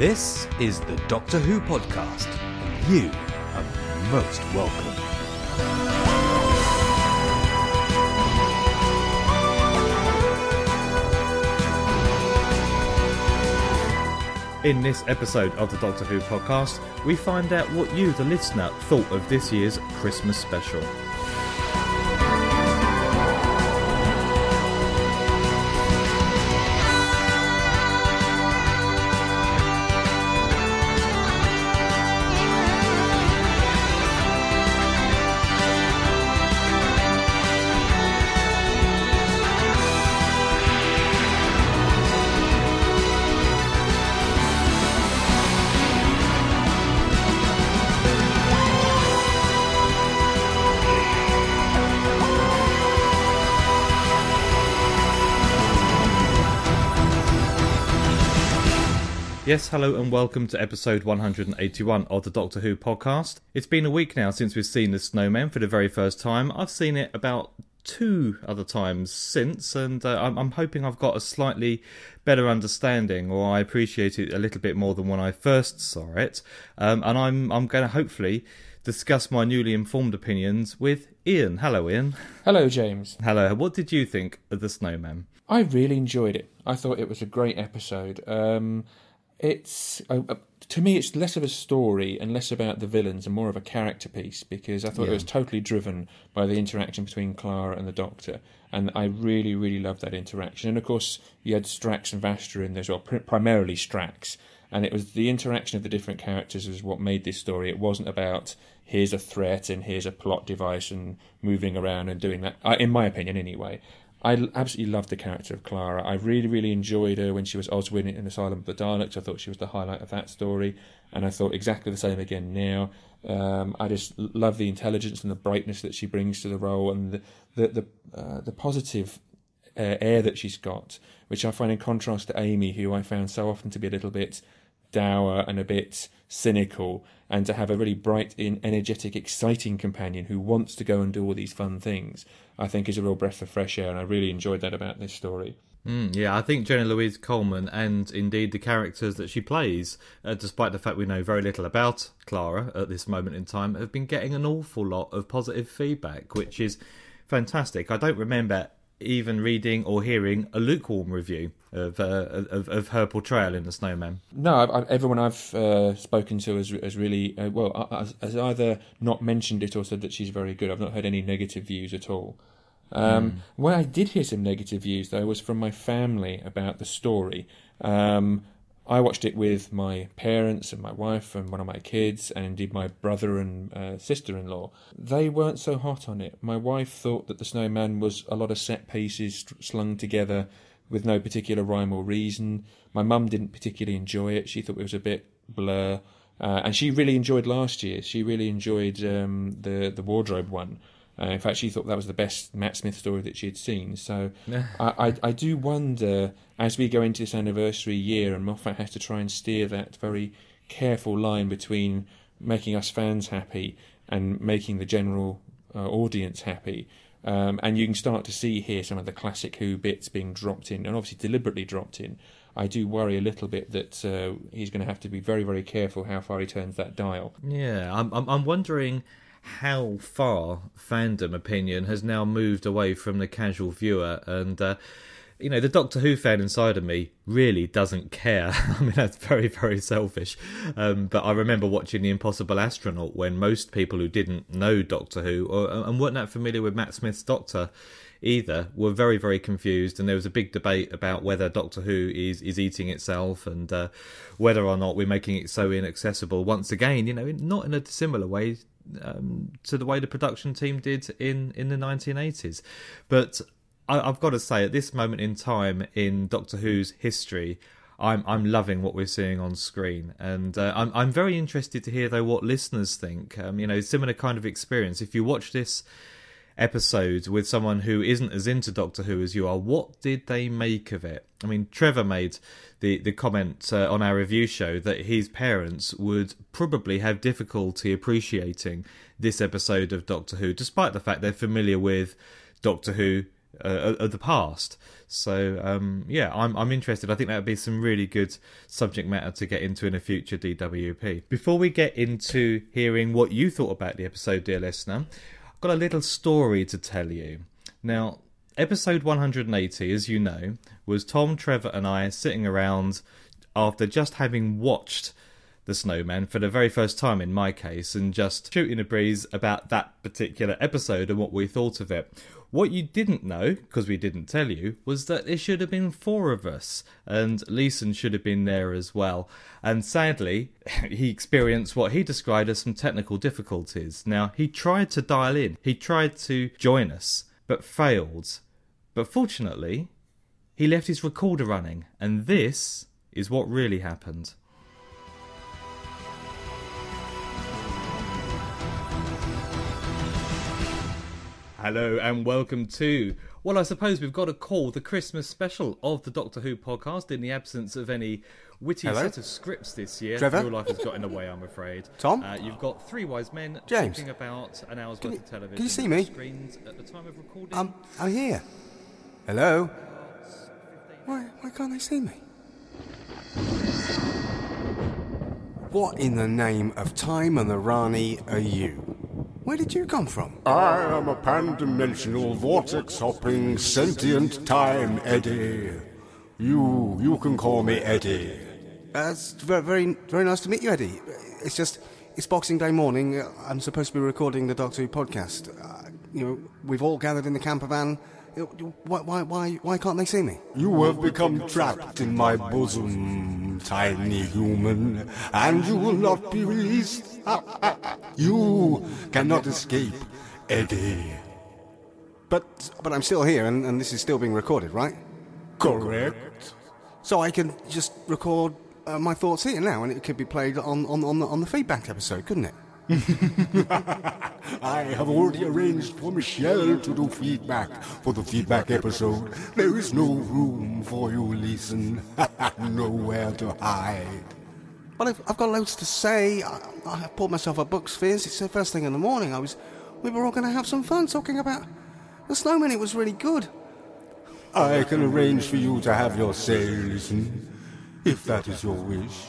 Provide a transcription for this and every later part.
This is the Doctor Who podcast. and You are most welcome. In this episode of the Doctor Who podcast, we find out what you, the listener, thought of this year's Christmas special. Yes, hello and welcome to episode 181 of the Doctor Who podcast. It's been a week now since we've seen the Snowman for the very first time. I've seen it about two other times since, and uh, I'm, I'm hoping I've got a slightly better understanding, or I appreciate it a little bit more than when I first saw it. Um, and I'm I'm going to hopefully discuss my newly informed opinions with Ian. Hello, Ian. Hello, James. Hello. What did you think of the Snowman? I really enjoyed it. I thought it was a great episode. Um, it's uh, uh, to me, it's less of a story and less about the villains and more of a character piece because I thought Yeah. it was totally driven by the interaction between Clara and the Doctor, and I really, really loved that interaction. And of course, you had Strax and Vastra in there as well, pr- primarily Strax. And it was the interaction of the different characters was what made this story. It wasn't about here's a threat and here's a plot device and moving around and doing that. Uh, in my opinion, anyway. I absolutely loved the character of Clara. I really, really enjoyed her when she was Oswin in Asylum of the Daleks. I thought she was the highlight of that story, and I thought exactly the same again now. Um, I just love the intelligence and the brightness that she brings to the role, and the the the, uh, the positive uh, air that she's got, which I find in contrast to Amy, who I found so often to be a little bit dour and a bit cynical, and to have a really bright, energetic, exciting companion who wants to go and do all these fun things, I think is a real breath of fresh air, and I really enjoyed that about this story. Mm, yeah, I think Jenna Louise Coleman and indeed the characters that she plays, uh, despite the fact we know very little about Clara at this moment in time, have been getting an awful lot of positive feedback, which is fantastic. I don't remember even reading or hearing a lukewarm review of uh, of, of her portrayal in the Snowman. No, I, I, everyone I've uh, spoken to has, has really, uh, well, has, has either not mentioned it or said that she's very good. I've not heard any negative views at all. Um, Where I did hear some negative views, though, was from my family about the story. Um, I watched it with my parents and my wife and one of my kids, and indeed my brother and uh, sister in law. They weren't so hot on it. My wife thought that The Snowman was a lot of set pieces slung together with no particular rhyme or reason. My mum didn't particularly enjoy it. She thought it was a bit blur. Uh, and she really enjoyed last year. She really enjoyed um, the the wardrobe one. Uh, in fact, she thought that was the best Matt Smith story that she had seen. So I, I, I do wonder, as we go into this anniversary year, and Moffat has to try and steer that very careful line between making us fans happy and making the general uh, audience happy. Um, and you can start to see here some of the classic Who bits being dropped in, and obviously deliberately dropped in. I do worry a little bit that uh, he's going to have to be very, very careful how far he turns that dial. Yeah, I'm I'm, I'm wondering how far fandom opinion has now moved away from the casual viewer and. Uh, you know, the Doctor Who fan inside of me really doesn't care. I mean, that's very, very selfish. Um, but I remember watching The Impossible Astronaut when most people who didn't know Doctor Who or, and weren't that familiar with Matt Smith's Doctor either were very, very confused. And there was a big debate about whether Doctor Who is, is eating itself and uh, whether or not we're making it so inaccessible. Once again, you know, not in a dissimilar way um, to the way the production team did in, in the 1980s. But I, I've got to say, at this moment in time in Doctor Who's history, I'm I'm loving what we're seeing on screen, and uh, I'm I'm very interested to hear though what listeners think. Um, you know, similar kind of experience. If you watch this episode with someone who isn't as into Doctor Who as you are, what did they make of it? I mean, Trevor made the the comment uh, on our review show that his parents would probably have difficulty appreciating this episode of Doctor Who, despite the fact they're familiar with Doctor Who uh, of the past. So um, yeah, I'm I'm interested. I think that would be some really good subject matter to get into in a future DWP. Before we get into hearing what you thought about the episode, dear listener, got a little story to tell you. Now, episode 180, as you know, was Tom, Trevor, and I sitting around after just having watched the snowman for the very first time in my case and just shooting a breeze about that particular episode and what we thought of it. What you didn't know, because we didn't tell you, was that there should have been four of us, and Leeson should have been there as well. And sadly, he experienced what he described as some technical difficulties. Now, he tried to dial in, he tried to join us, but failed. But fortunately, he left his recorder running, and this is what really happened. Hello and welcome to, well, I suppose we've got to call the Christmas special of the Doctor Who podcast in the absence of any witty Hello? set of scripts this year. Trevor? Real life has got in the way, I'm afraid. Tom? Uh, you've got three wise men James? talking about an hour's Can worth you- of television. can you see me? Screens at the time of recording. I'm, I'm here. Hello? Why, why can't they see me? What in the name of time and the Rani are you? Where did you come from? I am a pan-dimensional vortex-hopping sentient time Eddie. You, you can call me Eddie. Uh, it's very, very, very nice to meet you, Eddie. It's just, it's Boxing Day morning. I'm supposed to be recording the Doctor Who podcast. Uh, you know, we've all gathered in the camper van. Why, why, why, why can't they see me? You have become trapped in my bosom, tiny human, and you will not be released. you cannot escape, Eddie. But, but I'm still here, and, and this is still being recorded, right? Correct. So I can just record uh, my thoughts here now, and it could be played on, on, on, the, on the feedback episode, couldn't it? I have already arranged for Michelle to do feedback for the feedback episode. There is no room for you, Leeson. Nowhere to hide. Well, I've, I've got loads to say. I, I have pulled myself up Bucks Fizz. It's the first thing in the morning. I was, we were all going to have some fun talking about the snowman. It was really good. I can arrange for you to have your say, Leeson, if that is your wish.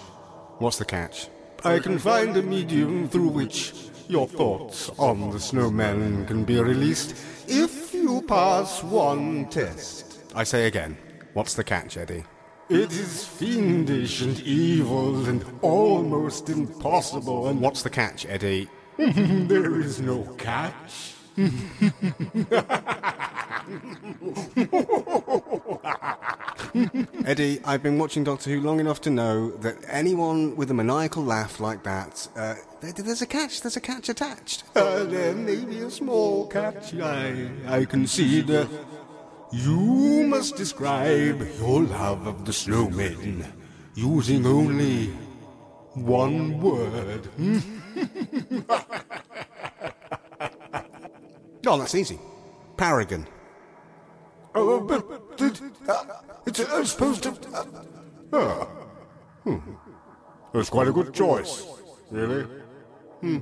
What's the catch? I can find a medium through which your thoughts on the snowman can be released if you pass one test. I say again. What's the catch, Eddie? It is fiendish and evil and almost impossible, and What's the catch, Eddie? there is no catch. Eddie, I've been watching Doctor Who long enough to know that anyone with a maniacal laugh like that, uh, there, there's a catch. There's a catch attached. Uh, there may be a small catch, I, I concede. You must describe your love of the snowman using only one word. Oh, that's easy. Paragon. Oh, but, but uh, it's uh, supposed to. Uh, oh. Hmm. That's quite a good choice, really. Hmm.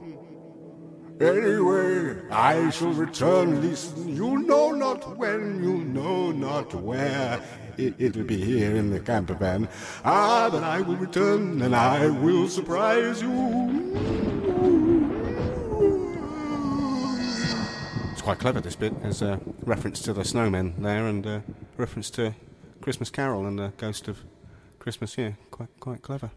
Anyway, I shall return, Leeson. You know not when, you know not where. It, it'll be here in the camper van. Ah, but I will return and I will surprise you. Quite clever, this bit. There's a reference to the snowmen there and a reference to Christmas Carol and the Ghost of Christmas. Yeah, quite, quite clever.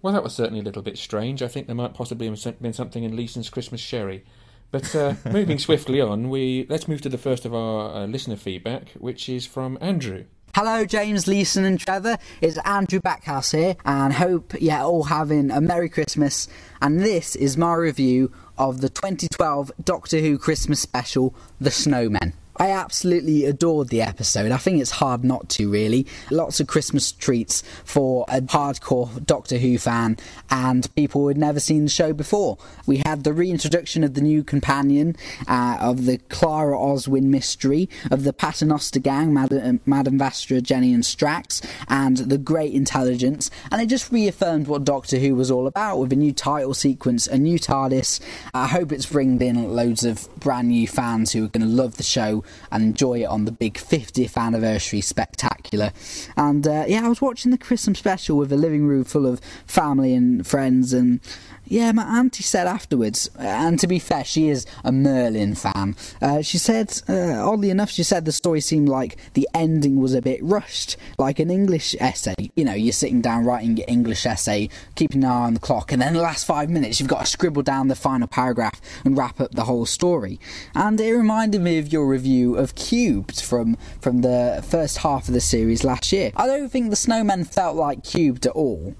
Well, that was certainly a little bit strange. I think there might possibly have been something in Leeson's Christmas sherry. But uh, moving swiftly on, we let's move to the first of our uh, listener feedback, which is from Andrew. Hello, James, Leeson, and Trevor. It's Andrew Backhouse here, and hope yeah all having a Merry Christmas. And this is my review of the 2012 Doctor Who Christmas special, The Snowmen. I absolutely adored the episode. I think it's hard not to, really. Lots of Christmas treats for a hardcore Doctor Who fan and people who had never seen the show before. We had the reintroduction of the new companion, uh, of the Clara Oswin mystery, of the Paternoster gang, Madam, Madame Vastra, Jenny, and Strax, and the Great Intelligence. And it just reaffirmed what Doctor Who was all about with a new title sequence, a new TARDIS. I hope it's bringing in loads of brand new fans who are going to love the show and enjoy it on the big 50th anniversary spectacular. And uh, yeah, I was watching the Christmas special with a living room full of family and friends and yeah, my auntie said afterwards, and to be fair, she is a Merlin fan. Uh, she said, uh, oddly enough, she said the story seemed like the ending was a bit rushed, like an English essay. You know, you're sitting down writing your English essay, keeping an eye on the clock, and then the last five minutes you've got to scribble down the final paragraph and wrap up the whole story. And it reminded me of your review of Cubed from from the first half of the series last year. I don't think the Snowmen felt like Cubed at all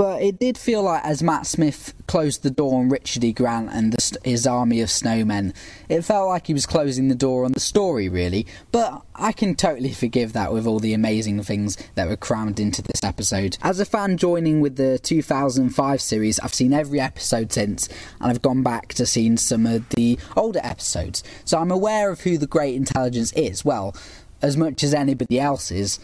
but it did feel like as Matt Smith closed the door on Richard E. Grant and the, his army of snowmen, it felt like he was closing the door on the story, really. But I can totally forgive that with all the amazing things that were crammed into this episode. As a fan joining with the 2005 series, I've seen every episode since, and I've gone back to seeing some of the older episodes. So I'm aware of who the Great Intelligence is, well, as much as anybody else is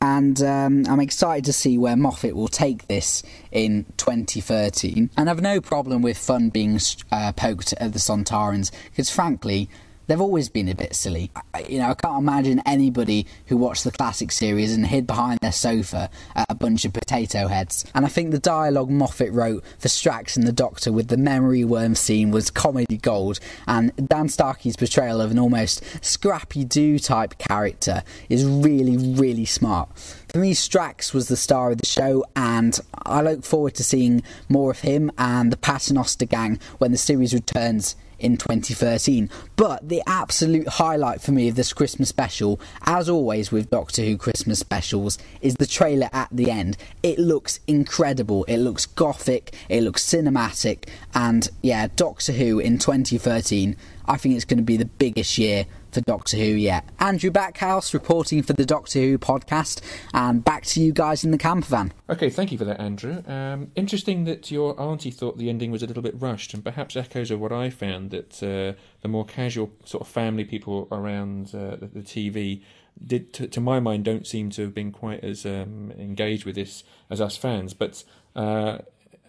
and um, I'm excited to see where Moffat will take this in 2013. And I've no problem with fun being uh, poked at the Sontarans because, frankly, they've always been a bit silly. You know, I can't imagine anybody who watched the classic series and hid behind their sofa at a bunch of potato heads. And I think the dialogue Moffat wrote for Strax and the Doctor with the memory worm scene was comedy gold, and Dan Starkey's portrayal of an almost Scrappy-Doo type character is really, really smart. For me, Strax was the star of the show, and I look forward to seeing more of him and the Paternoster gang when the series returns in 2013. But the absolute highlight for me of this Christmas special, as always with Doctor Who Christmas specials, is the trailer at the end. It looks incredible. It looks gothic, it looks cinematic, and yeah, Doctor Who in 2013, I think it's going to be the biggest year for Doctor Who yet. Andrew Backhouse reporting for the Doctor Who podcast, and back to you guys in the camper van. Okay, thank you for that, Andrew. Um, interesting that your auntie thought the ending was a little bit rushed, and perhaps echoes of what I found that uh, the more casual sort of family people around uh, the, the, TV did, to, to, my mind, don't seem to have been quite as um, engaged with this as us fans. But uh,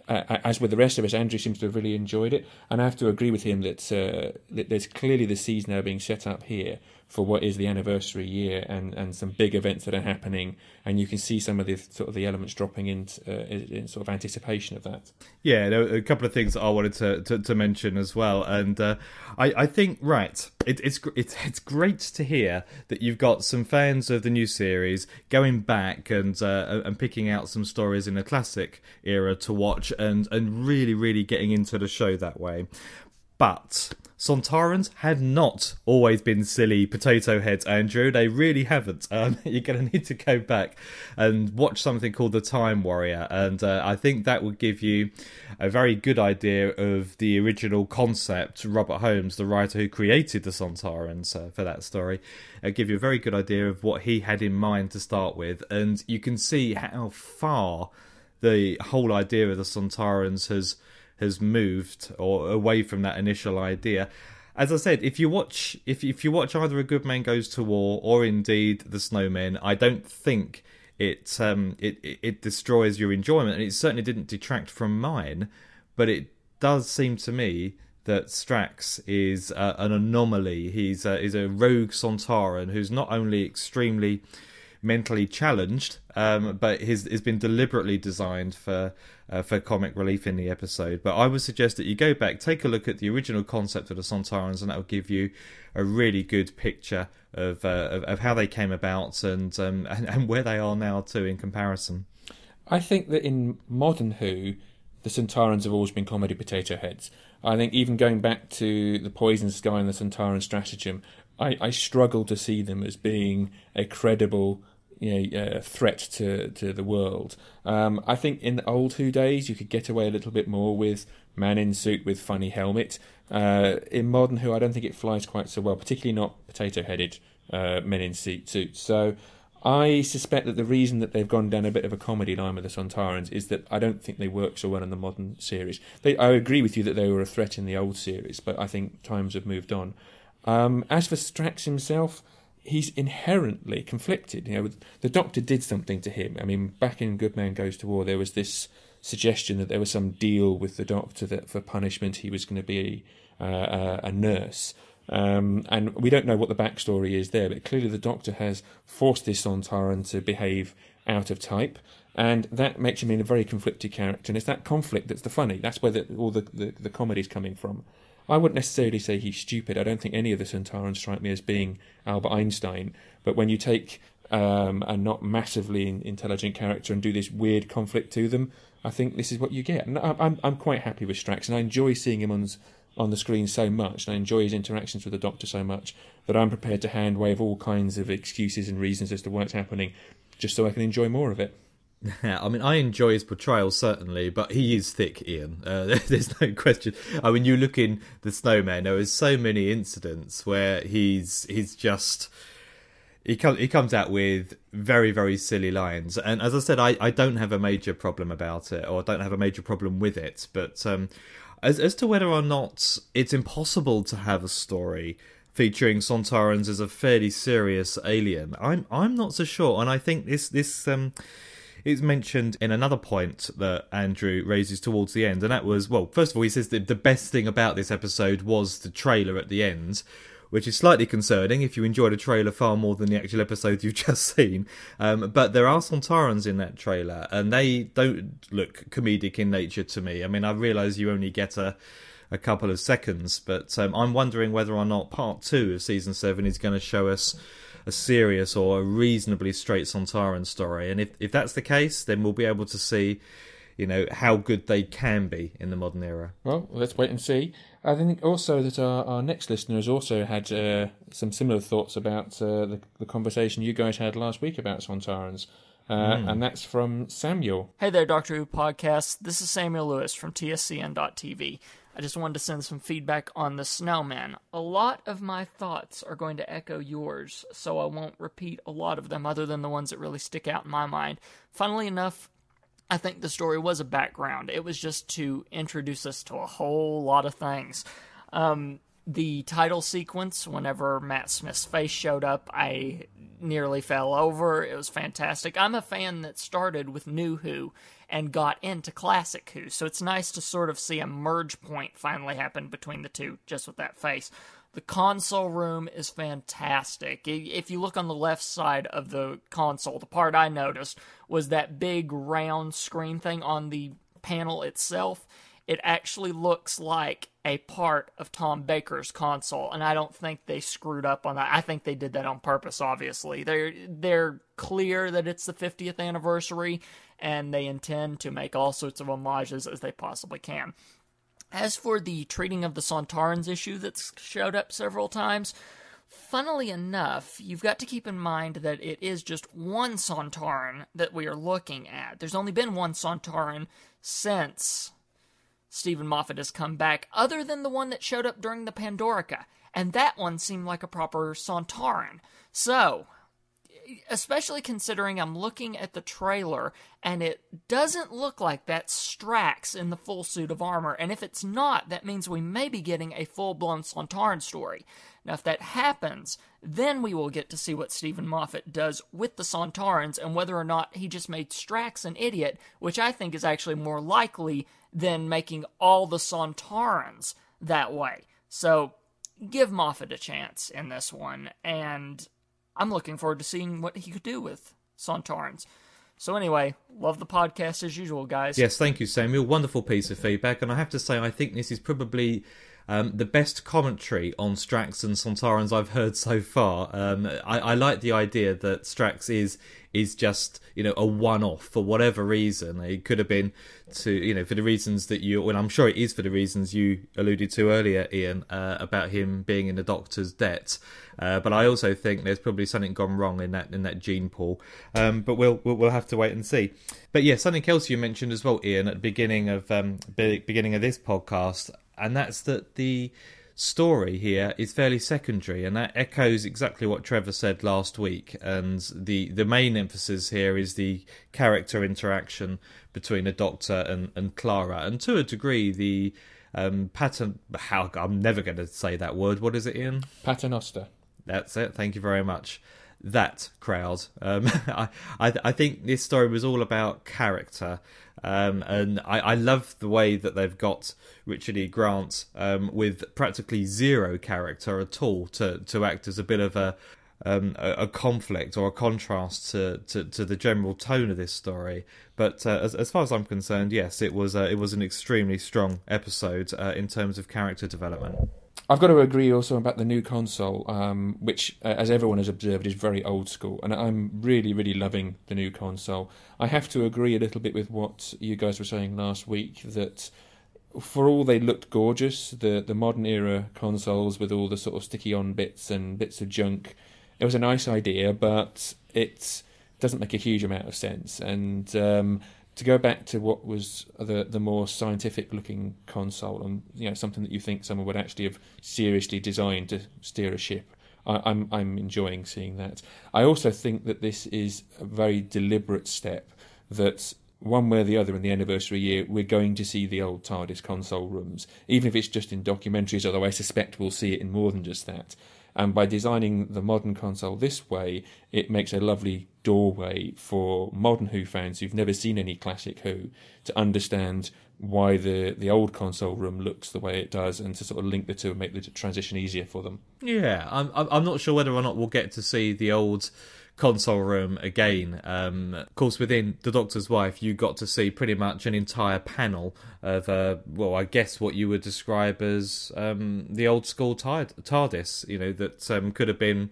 uh, as with the rest of us, Andrew seems to have really enjoyed it, and I have to agree with him that, uh, that there's clearly the season now being set up here for what is the anniversary year and, and some big events that are happening, and you can see some of the sort of the elements dropping in, uh, in sort of anticipation of that. Yeah, a couple of things I wanted to, to, to mention as well, and uh, I, I think right, it, it's it's it's great to hear that you've got some fans of the new series going back and uh, and picking out some stories in the classic era to watch and and really really getting into the show that way. But Sontarans had not always been silly potato heads, Andrew. They really haven't. Um, you're going to need to go back and watch something called The Time Warrior, and uh, I think that would give you a very good idea of the original concept. Robert Holmes, the writer who created the Sontarans uh, for that story, uh, give you a very good idea of what he had in mind to start with, and you can see how far the whole idea of the Sontarans has has moved or away from that initial idea. As I said, if you watch if if you watch either A Good Man Goes to War or indeed The Snowmen, I don't think it um it it destroys your enjoyment, and it certainly didn't detract from mine. But it does seem to me that Strax is uh, an anomaly. He's uh, is a rogue Sontaran who's not only extremely mentally challenged, um, but has been deliberately designed for uh, for comic relief in the episode. But I would suggest that you go back, take a look at the original concept of the Sontarans, and that will give you a really good picture of uh, of, of, how they came about and, um, and and where they are now too in comparison. I think that in modern Who, the Sontarans have always been comedy potato heads. I think even going back to the Poison Sky and the Sontaran stratagem, I, I struggle to see them as being a credible you know, uh, threat to, to the world. Um, I think in the old Who days you could get away a little bit more with man in suit with funny helmet. Uh, in modern Who, I don't think it flies quite so well, particularly not potato headed uh, men in suit suits. So I suspect that the reason that they've gone down a bit of a comedy line with the Sontarans is that I don't think they work so well in the modern series. They, I agree with you that they were a threat in the old series, but I think times have moved on. Um, as for Strax himself, he's inherently conflicted. You know, the Doctor did something to him. I mean, back in Good Man Goes to War, there was this suggestion that there was some deal with the Doctor that for punishment he was going to be uh, a nurse. Um, and we don't know what the backstory is there, but clearly the Doctor has forced this Sontaran to behave out of type, and that makes him in a very conflicted character. And it's that conflict that's the funny. That's where the, all the, the, the comedy's coming from. I wouldn't necessarily say he's stupid. I don't think any of the Sontarans strike me as being Albert Einstein. But when you take um, a not massively intelligent character and do this weird conflict to them, I think this is what you get. And I'm I'm quite happy with Strax, and I enjoy seeing him on on the screen so much, and I enjoy his interactions with the Doctor so much that I'm prepared to hand wave all kinds of excuses and reasons as to why it's happening, just so I can enjoy more of it. I mean, I enjoy his portrayal certainly, but he is thick, Ian. Uh, there's no question. I mean, you look in the Snowman. There is so many incidents where he's he's just he comes he comes out with very very silly lines, and as I said, I, I don't have a major problem about it, or I don't have a major problem with it. But um, as as to whether or not it's impossible to have a story featuring Sontarans as a fairly serious alien, I'm I'm not so sure, and I think this this um it's mentioned in another point that Andrew raises towards the end, and that was well, first of all, he says that the best thing about this episode was the trailer at the end, which is slightly concerning if you enjoyed a trailer far more than the actual episode you've just seen. Um, but there are Sontarans in that trailer, and they don't look comedic in nature to me. I mean, I realise you only get a a couple of seconds, but um, I'm wondering whether or not part two of season seven is going to show us a serious or a reasonably straight Sontaran story. And if, if that's the case, then we'll be able to see, you know, how good they can be in the modern era. Well, let's wait and see. I think also that our, our next listener has also had uh, some similar thoughts about uh, the, the conversation you guys had last week about Sontarans. Uh, mm. And that's from Samuel. Hey there, Doctor Who podcast. This is Samuel Lewis from TSCN.TV. I just wanted to send some feedback on the snowman. A lot of my thoughts are going to echo yours, so I won't repeat a lot of them other than the ones that really stick out in my mind. Funnily enough, I think the story was a background. It was just to introduce us to a whole lot of things. Um, the title sequence, whenever Matt Smith's face showed up, I nearly fell over. It was fantastic. I'm a fan that started with New Who and got into Classic Who. So it's nice to sort of see a merge point finally happen between the two just with that face. The console room is fantastic. If you look on the left side of the console, the part I noticed was that big round screen thing on the panel itself. It actually looks like a part of Tom Baker's console, and I don't think they screwed up on that. I think they did that on purpose. Obviously, they're they're clear that it's the 50th anniversary, and they intend to make all sorts of homages as they possibly can. As for the treating of the Sontarans issue that's showed up several times, funnily enough, you've got to keep in mind that it is just one Sontaran that we are looking at. There's only been one Sontaran since Steven Moffat has come back, other than the one that showed up during the Pandorica, and that one seemed like a proper Sontaran. So, especially considering I'm looking at the trailer and it doesn't look like that Strax in the full suit of armor. And if it's not, that means we may be getting a full blown Sontaran story. Now, if that happens, then we will get to see what Steven Moffat does with the Sontarans and whether or not he just made Strax an idiot, which I think is actually more likely than making all the Sontarans that way. So, give Moffat a chance in this one, and I'm looking forward to seeing what he could do with Sontarans. So anyway, love the podcast as usual, guys. Yes, thank you, Samuel. Wonderful piece of feedback, and I have to say, I think this is probably um, the best commentary on Strax and Sontarans I've heard so far. Um, I, I, like the idea that Strax is is just you know a one-off for whatever reason. It could have been to you know for the reasons that you, well, I'm sure it is for the reasons you alluded to earlier, Ian, uh, about him being in the Doctor's debt. Uh, but I also think there's probably something gone wrong in that in that gene pool. Um, but we'll, we'll, we'll have to wait and see. But yeah, something else you mentioned as well, Ian, at the beginning of um, beginning of this podcast and that's that the story here is fairly secondary, and that echoes exactly what Trevor said last week. And the the main emphasis here is the character interaction between the Doctor and and Clara, and to a degree the um, pattern. How I'm never going to say that word. What is it, Ian? Paternoster. That's it. Thank you very much. That crowd. Um, I, I, I think this story was all about character, um, and I, I love the way that they've got Richard E. Grant um, with practically zero character at all to to act as a bit of a um, a, a, conflict or a contrast to, to, to, the general tone of this story. But uh, as, as far as I'm concerned, yes, it was uh, it was an extremely strong episode uh, in terms of character development. I've got to agree also about the new console, um, which, uh, as everyone has observed, is very old school, and I'm really, really loving the new console. I have to agree a little bit with what you guys were saying last week that for all they looked gorgeous, the the modern era consoles with all the sort of sticky on bits and bits of junk it was a nice idea, but it doesn't make a huge amount of sense. And um, to go back to what was the the more scientific looking console, and you know something that you think someone would actually have seriously designed to steer a ship. I, I'm I'm enjoying seeing that. I also think that this is a very deliberate step that one way or the other in the anniversary year, we're going to see the old TARDIS console rooms, even if it's just in documentaries, although I suspect we'll see it in more than just that. And by designing the modern console this way, it makes a lovely doorway for modern Who fans who've never seen any classic Who to understand why the, the old console room looks the way it does and to sort of link the two and make the transition easier for them. Yeah, I'm, I'm not sure whether or not we'll get to see the old console room again. Um, of course, within The Doctor's Wife, you got to see pretty much an entire panel of, uh, well, I guess what you would describe as um, the old school TARDIS, you know, that um, could have been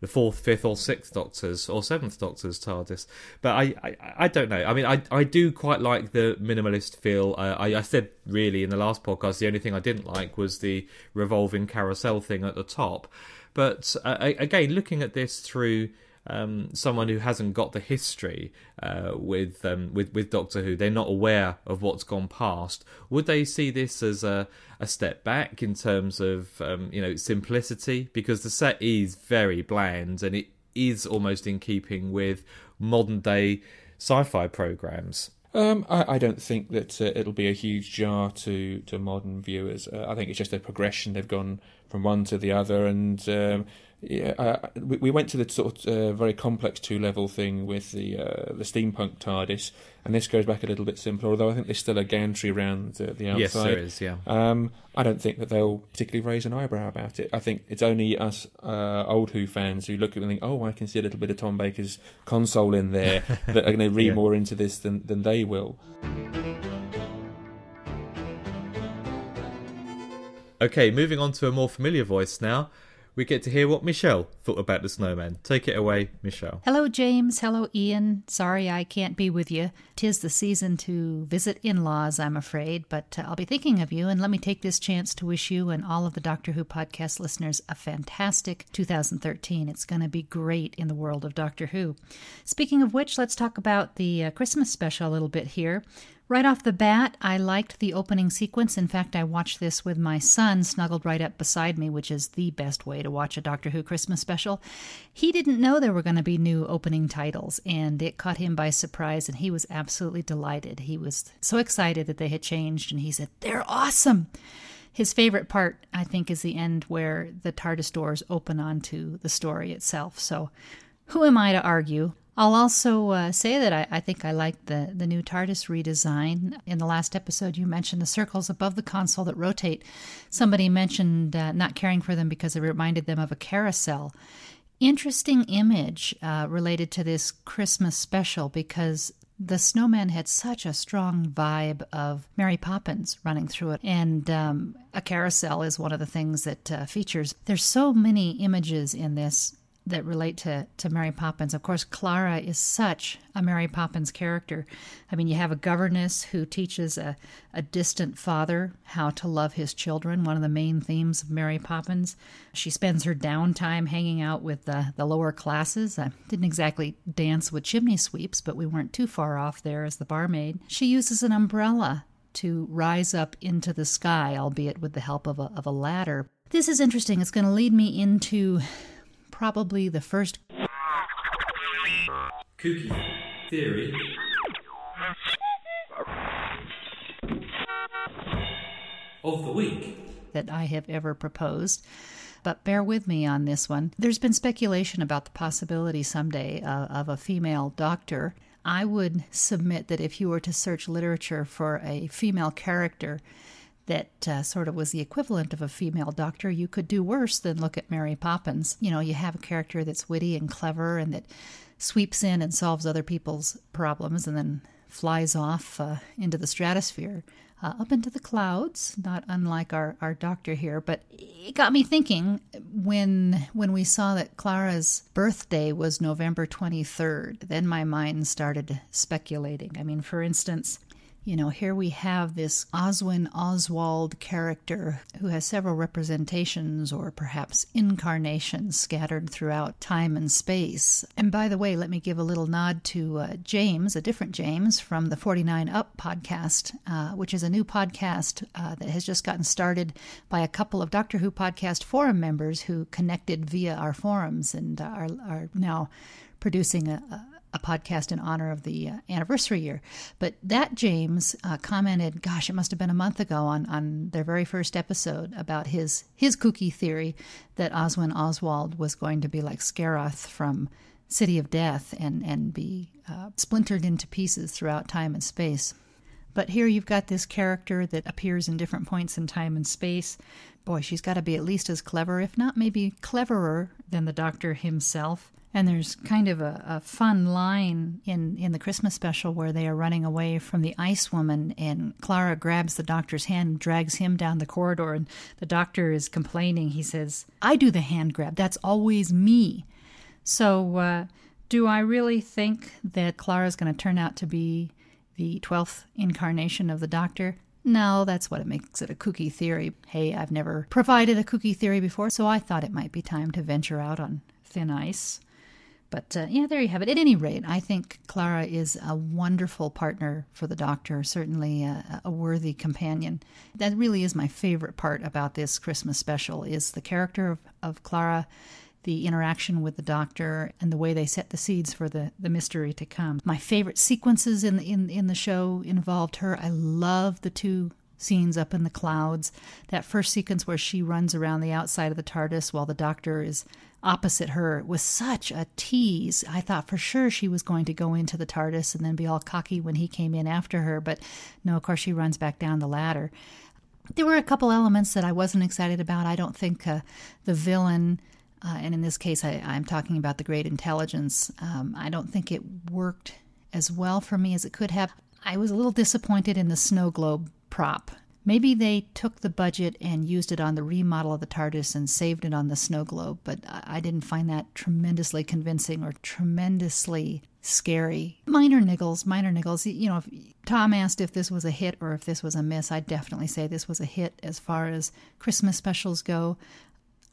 the fourth, fifth, or sixth Doctors or seventh Doctor's TARDIS. But I, I, I don't know. I mean, I, I do quite like the minimalist feel. Uh, I, I said really in the last podcast the only thing I didn't like was the revolving carousel thing at the top. But uh, again, looking at this through um, someone who hasn't got the history uh, with um, with with Doctor Who, they're not aware of what's gone past. Would they see this as a a step back in terms of um, you know simplicity? Because the set is very bland and it is almost in keeping with modern day sci-fi programs. Um, I, I, don't think that uh, it'll be a huge jar to, to modern viewers. Uh, I think it's just a progression. They've gone from one to the other, and um, yeah, uh, we, we, went to the sort of uh, very complex two level thing with the uh, the steampunk TARDIS, and this goes back a little bit simpler. Although I think there's still a gantry around uh, the outside. Yes, there is. Yeah. Um, I don't think that they'll particularly raise an eyebrow about it. I think it's only us uh, old Who fans who look at it and think, "Oh, I can see a little bit of Tom Baker's console in there," that are going to read yeah. more into this than than they will. Okay, moving on to a more familiar voice now we get to hear what Michelle thought about the snowman. Take it away, Michelle. Hello, James. Hello, Ian. Sorry I can't be with you. Tis the season to visit in laws, I'm afraid, but uh, I'll be thinking of you, and let me take this chance to wish you and all of the Doctor Who podcast listeners a fantastic 2013. It's going to be great in the world of Doctor Who. Speaking of which, let's talk about the uh, Christmas special a little bit here. Right off the bat, I liked the opening sequence. In fact, I watched this with my son snuggled right up beside me, which is the best way to watch a Doctor Who Christmas special. He didn't know there were going to be new opening titles, and it caught him by surprise, and he was absolutely delighted. He was so excited that they had changed, and he said, They're awesome! His favorite part, I think, is the end where the TARDIS doors open onto the story itself. So, who am I to argue? I'll also uh, say that I, I, think I like the, the new TARDIS redesign. In the last episode, you mentioned the circles above the console that rotate. Somebody mentioned uh, not caring for them because it reminded them of a carousel. Interesting image uh, related to this Christmas special because the snowman had such a strong vibe of Mary Poppins running through it. And um, a carousel is one of the things that uh, features. There's so many images in this that relate to, to Mary Poppins. Of course, Clara is such a Mary Poppins character. I mean, you have a governess who teaches a, a distant father how to love his children, one of the main themes of Mary Poppins. She spends her downtime hanging out with the, the lower classes. I didn't exactly dance with chimney sweeps, but we weren't too far off there as the barmaid. She uses an umbrella to rise up into the sky, albeit with the help of a, of a ladder. This is interesting. It's going to lead me into probably the first kooky theory of the week that I have ever proposed. but bear with me on this one. There's been speculation about the possibility someday uh, of a female doctor. I would submit that if you were to search literature for a female character that uh, sort of was the equivalent of a female doctor, you could do worse than look at Mary Poppins. You know, you have a character that's witty and clever and that sweeps in and solves other people's problems and then flies off uh, into the stratosphere, uh, up into the clouds, not unlike our, our doctor here. But it got me thinking when when we saw that Clara's birthday was November 23rd, then my mind started speculating. I mean, for instance, you know, here we have this Oswin Oswald character who has several representations or perhaps incarnations scattered throughout time and space. And by the way, let me give a little nod to uh, James, a different James from the 49 Up podcast, uh, which is a new podcast uh, that has just gotten started by a couple of Doctor Who podcast forum members who connected via our forums and are, are now producing a, a podcast in honor of the uh, anniversary year. But that James uh, commented, "Gosh, it must have been a month ago on on their very first episode about his his kooky theory that Oswin Oswald was going to be like Scaroth from City of Death and and be uh, splintered into pieces throughout time and space." But here you've got this character that appears in different points in time and space. Boy, she's got to be at least as clever, if not maybe cleverer, than the Doctor himself. And there's kind of a, a, fun line in, in the Christmas special where they are running away from the ice woman, and Clara grabs the doctor's hand and drags him down the corridor. And the doctor is complaining. He says, I do the hand grab. That's always me. So, uh, do I really think that Clara's going to turn out to be the 12th incarnation of the doctor? No, that's what it makes it a kooky theory. Hey, I've never provided a kooky theory before, so I thought it might be time to venture out on thin ice. But uh, yeah, there you have it. At any rate, I think Clara is a wonderful partner for the Doctor, certainly a, a, worthy companion. That really is my favorite part about this Christmas special is the character of, of Clara, the interaction with the Doctor, and the way they set the seeds for the, the mystery to come. My favorite sequences in the, in, in the show involved her. I love the two scenes up in the clouds. That first sequence where she runs around the outside of the TARDIS while the Doctor is opposite her was such a tease. I thought for sure she was going to go into the TARDIS and then be all cocky when he came in after her, but no, of course, she runs back down the ladder. There were a couple elements that I wasn't excited about. I don't think uh, the villain, uh, and in this case, I, am talking about the Great Intelligence, um, I don't think it worked as well for me as it could have. I was a little disappointed in the snow globe prop. Maybe they took the budget and used it on the remodel of the TARDIS and saved it on the snow globe, but I didn't find that tremendously convincing or tremendously scary. Minor niggles, minor niggles. You know, if Tom asked if this was a hit or if this was a miss, I'd definitely say this was a hit as far as Christmas specials go.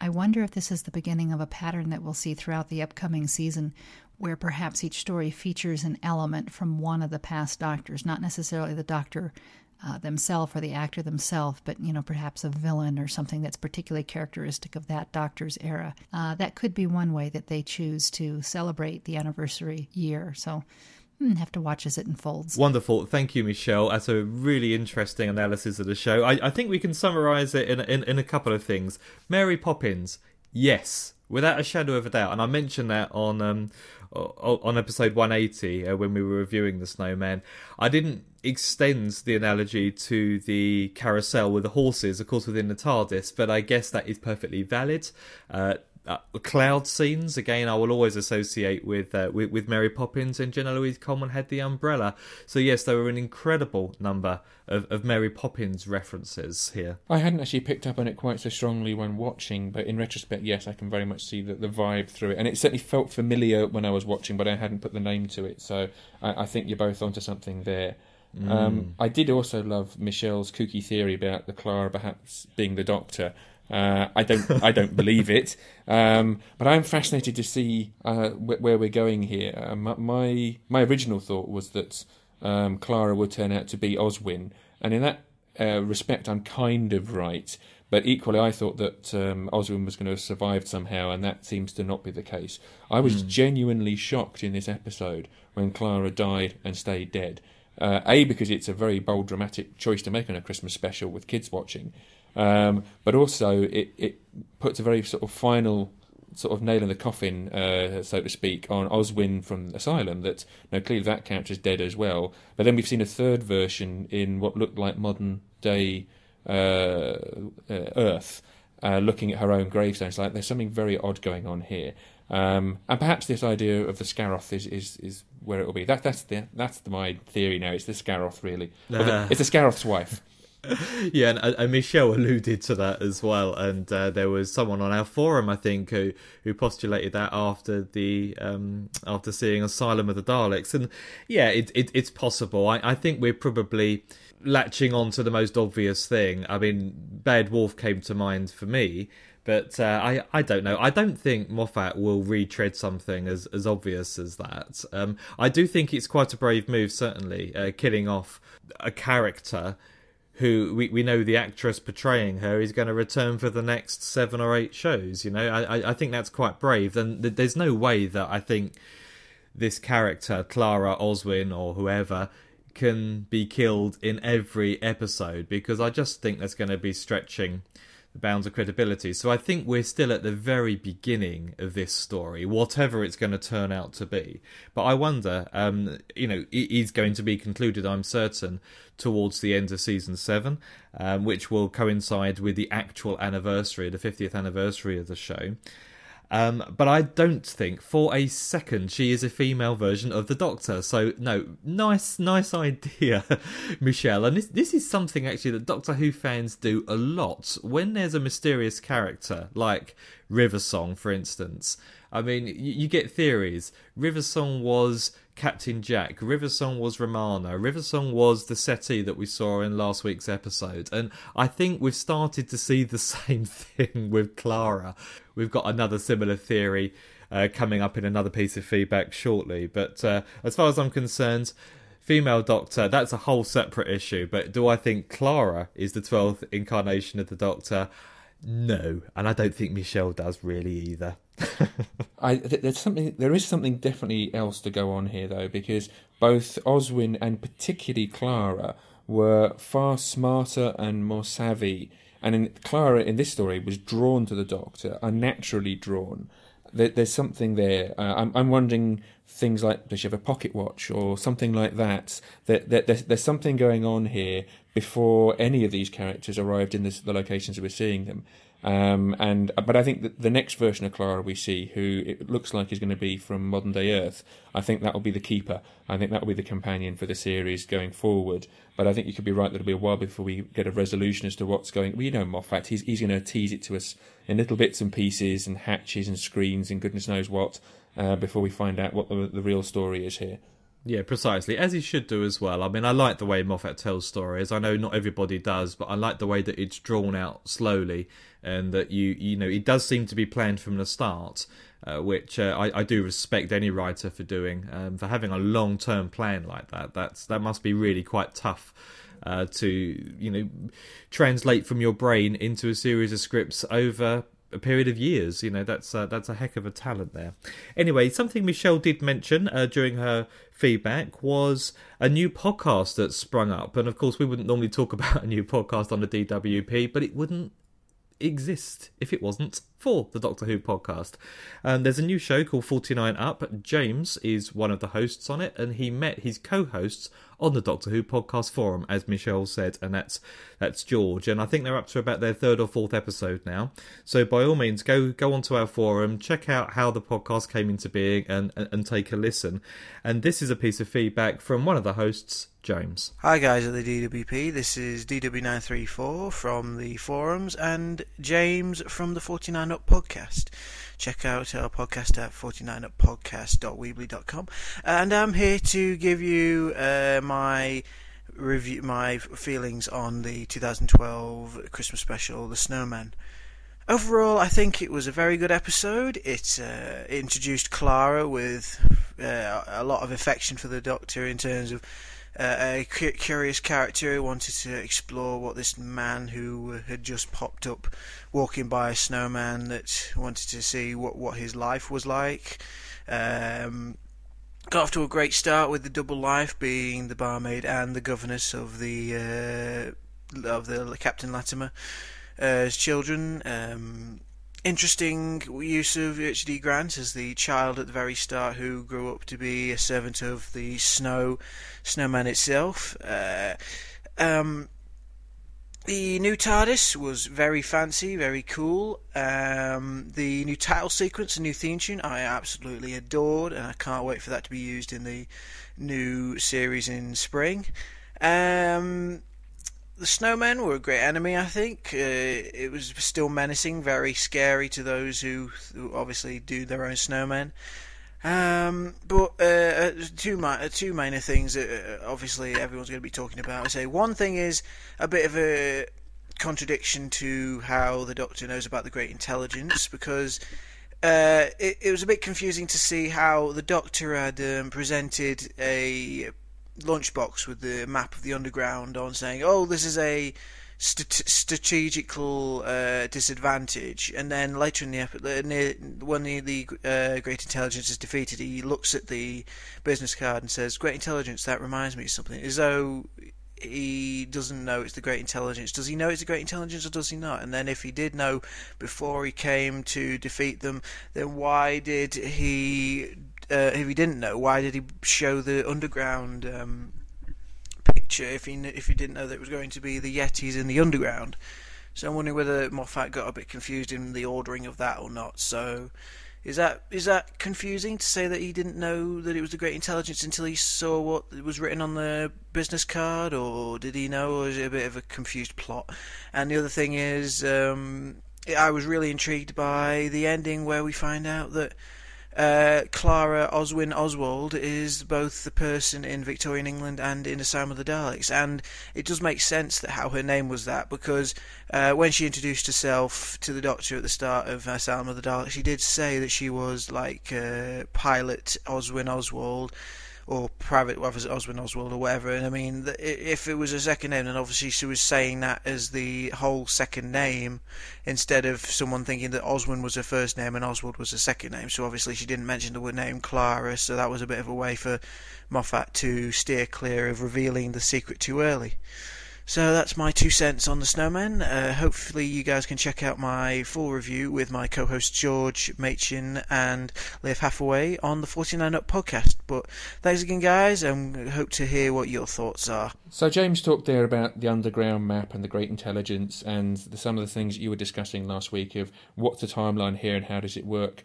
I wonder if this is the beginning of a pattern that we'll see throughout the upcoming season where perhaps each story features an element from one of the past doctors, not necessarily the doctor uh, themselves or the actor themselves, but you know perhaps a villain or something that's particularly characteristic of that doctor's era. Uh, that could be one way that they choose to celebrate the anniversary year. So have to watch as it unfolds. Wonderful. Thank you, Michelle. That's a really interesting analysis of the show. I, I think we can summarize it in, in, in a couple of things. Mary Poppins, yes, without a shadow of a doubt. And I mentioned that on um, on episode 180 uh, when we were reviewing the snowman. I didn't extend the analogy to the carousel with the horses, of course, within the TARDIS, but I guess that is perfectly valid. Uh, uh, cloud scenes. Again I will always associate with, uh, with, with Mary Poppins and Jenna Louise Coleman had the umbrella. So yes there were an incredible number of, of Mary Poppins references here. I hadn't actually picked up on it quite so strongly when watching but in retrospect yes I can very much see the, the vibe through it. And it certainly felt familiar when I was watching but I hadn't put the name to it. So I, I think you're both onto something there. Mm. Um, I did also love Michelle's kooky theory about the Clara perhaps being the Doctor. Uh, I don't, I don't believe it, um, but I'm fascinated to see uh, wh- where we're going here. Uh, my my original thought was that um, Clara would turn out to be Oswin, and in that uh, respect, I'm kind of right. But equally, I thought that um, Oswin was going to have survived somehow, and that seems to not be the case. I was mm. genuinely shocked in this episode when Clara died and stayed dead. Uh, a because it's a very bold, dramatic choice to make on a Christmas special with kids watching, Um, but also, it, it puts a very sort of final sort of nail in the coffin, uh, so to speak, on Oswin from Asylum. That you know, clearly that character's dead as well. But then we've seen a third version in what looked like modern day uh, uh, Earth, uh, looking at her own gravestone. It's like there's something very odd going on here. Um, and perhaps this idea of the Scaroth is, is, is where it will be. That, that's the, that's the, my theory now. It's the Scaroth, really. The- Ah. it's the Scaroth's wife. yeah, and, and Michelle alluded to that as well. And uh, there was someone on our forum, I think, who who postulated that after the um, after seeing Asylum of the Daleks. And yeah, it, it it's possible. I, I think we're probably latching on to the most obvious thing. I mean, Bad Wolf came to mind for me. But uh, I, I don't know. I don't think Moffat will retread something as, as obvious as that. Um, I do think it's quite a brave move, certainly, uh, killing off a character who we, we know the actress portraying her is going to return for the next seven or eight shows. You know, I, I- think that's quite brave. And there's no way that I think this character, Clara Oswin or whoever, can be killed in every episode because I just think that's going to be stretching the bounds of credibility. So I think we're still at the very beginning of this story, whatever it's going to turn out to be. But I wonder, um, you know, it is going to be concluded, I'm certain, towards the end of season seven, um, which will coincide with the actual anniversary, the 50th anniversary of the show. Um, but I don't think for a second she is a female version of the Doctor. So no, nice, nice idea, Michelle. And this this is something actually that Doctor Who fans do a lot when there's a mysterious character like River Song, for instance. I mean, you, you get theories. Riversong was Captain Jack. Riversong was Romana. Riversong was the settee that we saw in last week's episode. And I think we've started to see the same thing with Clara. We've got another similar theory uh, coming up in another piece of feedback shortly. But uh, as far as I'm concerned, female Doctor, that's a whole separate issue. But do I think Clara is the 12th incarnation of the Doctor? No. And I don't think Michelle does really either. I, th- there's something. There is something definitely else to go on here, though, because both Oswin and particularly Clara were far smarter and more savvy. And in, Clara in this story was drawn to the Doctor, unnaturally drawn. There, there's something there. Uh, I'm, I'm wondering things like does she have a pocket watch or something like that? That, that there's, there's something going on here before any of these characters arrived in this, the locations we're seeing them. Um, and but I think that the next version of Clara we see, who it looks like is going to be from modern day Earth, I think that will be the keeper. I think that will be the companion for the series going forward. But I think you could be right that it'll be a while before we get a resolution as to what's going. We know Moffat; he's he's going to tease it to us in little bits and pieces and hatches and screens and goodness knows what uh, before we find out what the, the real story is here. Yeah, precisely. As he should do as well. I mean, I like the way Moffat tells stories. I know not everybody does, but I like the way that it's drawn out slowly and that you, you know, it does seem to be planned from the start, uh, which uh, I, I do respect any writer for doing. Um, for having a long term plan like that, that's that must be really quite tough. Uh, to you know, translate from your brain into a series of scripts over a period of years. You know, that's uh, that's a heck of a talent there. Anyway, something Michelle did mention uh, during her feedback was a new podcast that sprung up, and of course, we wouldn't normally talk about a new podcast on the DWP, but it wouldn't exist if it wasn't for the Doctor Who podcast. Um, there's a new show called 49 Up. James is one of the hosts on it, and he met his co-hosts on the Doctor Who podcast forum, as Michelle said, and that's that's George. And I think they're up to about their third or fourth episode now. So by all means, go go onto our forum, check out how the podcast came into being, and and, and take a listen. And this is a piece of feedback from one of the hosts, James. Hi guys at the DWP, this is DW934 from the forums and James from the 49 Up podcast. Check out our podcast at 49uppodcast.weebly.com and I'm here to give you uh, my review, my feelings on the 2012 Christmas special, The Snowman. Overall, I think it was a very good episode. It, uh, introduced Clara with uh, a lot of affection for the Doctor in terms of uh, a cu- curious character who wanted to explore what this man who had just popped up walking by a snowman that wanted to see what, what his life was like. Um, got off to a great start with the double life being the barmaid and the governess of the uh, of the Captain Latimer. uh, children. Um, interesting use of H.D. Grant as the child at the very start who grew up to be a servant of the snow snowman itself. Uh, um, the new TARDIS was very fancy, very cool. Um, the new title sequence, a new theme tune, I absolutely adored, and I can't wait for that to be used in the new series in spring. Um, the snowmen were a great enemy, I think. Uh, it was still menacing, very scary to those who, who obviously do their own snowmen. Um, but uh, uh two mi- two minor things that uh, obviously everyone's going to be talking about. I say one thing is a bit of a contradiction to how the Doctor knows about the Great Intelligence because uh, it, it, was a bit confusing to see how the Doctor had um, presented a lunchbox with the map of the underground on, saying, "Oh, this is a." st- strategical uh, disadvantage. And then later in the episode, when the, the uh, Great Intelligence is defeated, he looks at the business card and says, "Great Intelligence, that reminds me of something." As though he doesn't know it's the Great Intelligence. Does he know it's the Great Intelligence or does he not? And then if he did know before he came to defeat them, then why did he? Uh, if he didn't know, why did he show the underground um, picture if he if he didn't know that it was going to be the Yetis in the underground. So I'm wondering whether Moffat got a bit confused in the ordering of that or not. So is that is that confusing to say that he didn't know that it was the Great Intelligence until he saw what was written on the business card, or did he know, or is it a bit of a confused plot? And the other thing is, um, I was really intrigued by the ending where we find out that uh, Clara Oswin Oswald is both the person in Victorian England and in Asylum of the Daleks, and it does make sense that how her name was that because uh, when she introduced herself to the Doctor at the start of Asylum of the Daleks, she did say that she was like uh, Pilot Oswin Oswald or private, whether it's Oswin Oswald or whatever. And I mean, if it was a second name, then obviously she was saying that as the whole second name instead of someone thinking that Oswin was her first name and Oswald was her second name. So obviously she didn't mention the word name Clara, so that was a bit of a way for Moffat to steer clear of revealing the secret too early. So that's my two cents on the snowman. Uh, hopefully, you guys can check out my full review with my co hosts George Machin and Liv Hathaway on the 49 Up podcast. But thanks again, guys, and hope to hear what your thoughts are. So, James talked there about the underground map and the great intelligence and the, some of the things that you were discussing last week of what's the timeline here and how does it work.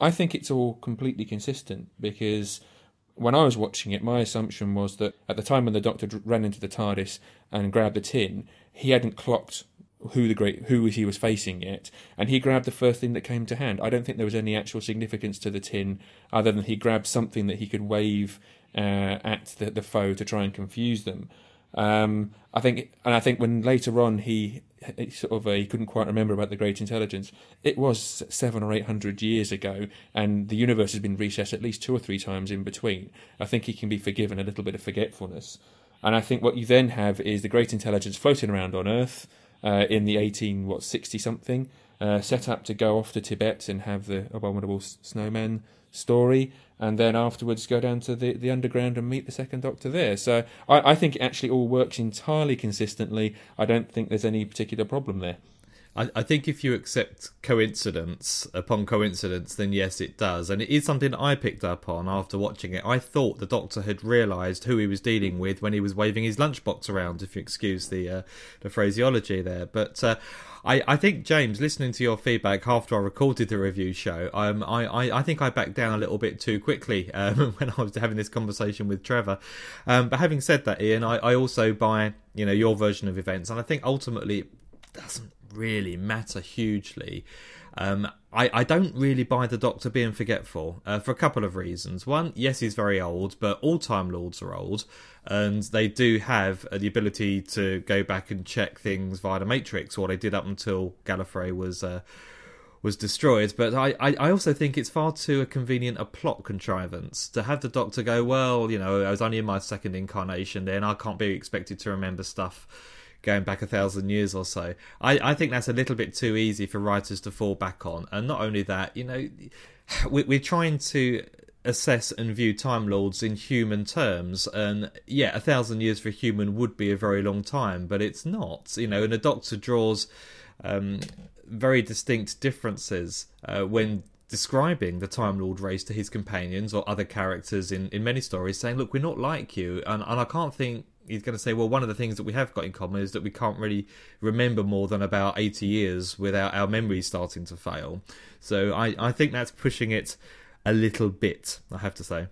I think it's all completely consistent because when I was watching it, my assumption was that at the time when the Doctor ran into the TARDIS and grabbed the tin, he hadn't clocked who the great who he was facing yet, and he grabbed the first thing that came to hand. I don't think there was any actual significance to the tin, other than he grabbed something that he could wave uh, at the, the foe to try and confuse them. Um, I think, and I think when later on he, he sort of uh, he couldn't quite remember about the great intelligence. It was seven or eight hundred years ago, and the universe has been reset at least two or three times in between. I think he can be forgiven a little bit of forgetfulness. And I think what you then have is the great intelligence floating around on Earth uh, in the eighteen what sixty something, uh, set up to go off to Tibet and have the abominable snowman story and then afterwards go down to the, the underground and meet the second doctor there. So I, I think it actually all works entirely consistently. I don't think there's any particular problem there. I, I think if you accept coincidence upon coincidence, then yes, it does. And it is something I picked up on after watching it. I thought the doctor had realised who he was dealing with when he was waving his lunchbox around, if you excuse the uh, the phraseology there. But uh, I, I think James, listening to your feedback after I recorded the review show, um, I, I, I think I backed down a little bit too quickly um, when I was having this conversation with Trevor. Um, but having said that, Ian, I, I also buy you know your version of events, and I think ultimately it doesn't really matter hugely. Um, I, I don't really buy the Doctor being forgetful uh, for a couple of reasons. One, yes, he's very old, but all Time Lords are old, and they do have uh, the ability to go back and check things via the Matrix, or they did up until Gallifrey was uh, was destroyed. But I, I, I also think it's far too a convenient a plot contrivance to have the Doctor go, well, you know, I was only in my second incarnation, then I can't be expected to remember stuff going back a thousand years or so. I, I think that's a little bit too easy for writers to fall back on. And not only that, you know, we, we're trying to assess and view Time Lords in human terms. And yeah, a thousand years for a human would be a very long time, but it's not. You know, and the Doctor draws um, very distinct differences uh, when describing the Time Lord race to his companions or other characters in, in many stories, saying, Look, we're not like you. And, and I can't think he's going to say, Well, one of the things that we have got in common is that we can't really remember more than about 80 years without our memories starting to fail. So I, I think that's pushing it a little bit, I have to say.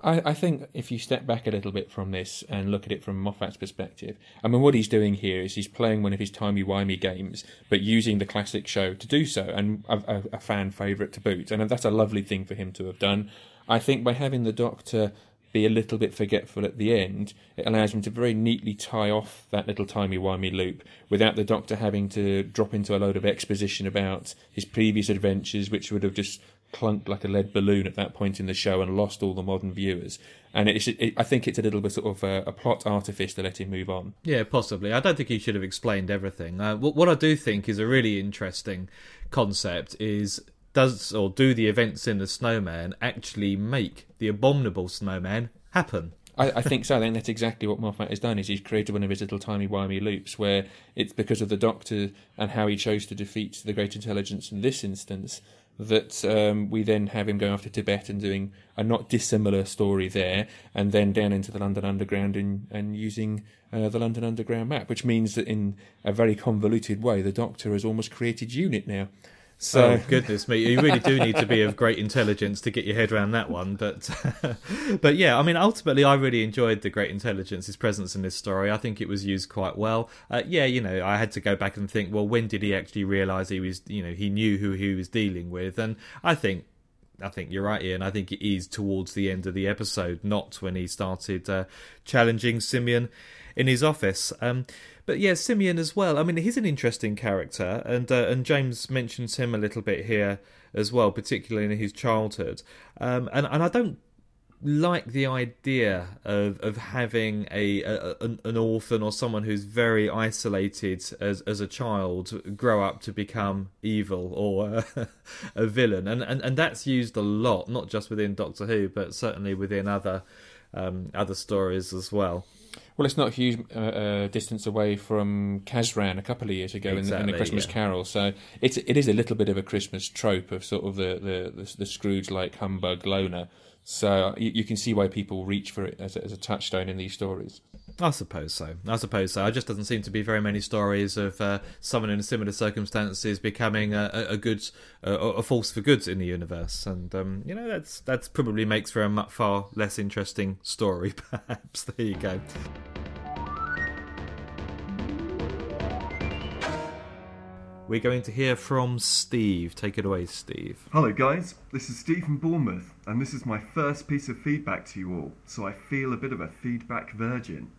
I, I, think if you step back a little bit from this and look at it from Moffat's perspective, I mean, what he's doing here is he's playing one of his timey-wimey games, but using the classic show to do so, and a, a fan favourite to boot. And that's a lovely thing for him to have done. I think by having the Doctor be a little bit forgetful at the end, it allows him to very neatly tie off that little timey-wimey loop without the Doctor having to drop into a load of exposition about his previous adventures, which would have just clunked like a lead balloon at that point in the show and lost all the modern viewers. And it's, it, I think it's a little bit sort of a, a, plot artifice to let him move on. Yeah, possibly. I don't think he should have explained everything. Uh, what, what I do think is a really interesting concept is does or do the events in the snowman actually make the abominable snowman happen? I, I, think so. I think that's exactly what Moffat has done. Is he's created one of his little timey wimey loops where it's because of the Doctor and how he chose to defeat the Great Intelligence in this instance that um, we then have him going to Tibet and doing a not dissimilar story there, and then down into the London Underground and, and using uh, the London Underground map, which means that in a very convoluted way, the Doctor has almost created UNIT now. So oh, goodness me, you really do need to be of great intelligence to get your head around that one. But but yeah, I mean, ultimately, I really enjoyed the Great Intelligence's presence in this story. I think it was used quite well. Uh, yeah, you know, I had to go back and think, well, when did he actually realise he was, you know, he knew who he was dealing with? And I think I think you're right, Ian. I think it is towards the end of the episode, not when he started uh, challenging Simeon in his office. Um, but yeah, Simeon as well. I mean, he's an interesting character, and uh, and James mentions him a little bit here as well, particularly in his childhood. Um, and and I don't like the idea of of having a, a, an orphan or someone who's very isolated as as a child grow up to become evil or a, a villain, and, and and that's used a lot, not just within Doctor Who, but certainly within other um, other stories as well. Well, it's not a huge uh, uh, distance away from Kazran a couple of years ago exactly, in, the, in, the, Christmas yeah. Carol, so it's it is a little bit of a Christmas trope of sort of the the, the, the Scrooge-like humbug loner. So you, you, can see why people reach for it as a, as a touchstone in these stories. I suppose so. I suppose so. It just doesn't seem to be very many stories of uh, someone in similar circumstances becoming a, a, good, a, a, force for good in the universe, and um, you know that's that's probably makes for a far less interesting story. Perhaps there you go. We're going to hear from Steve. Take it away, Steve. Hello, guys. This is Steve from Bournemouth, and this is my first piece of feedback to you all, so I feel a bit of a feedback virgin.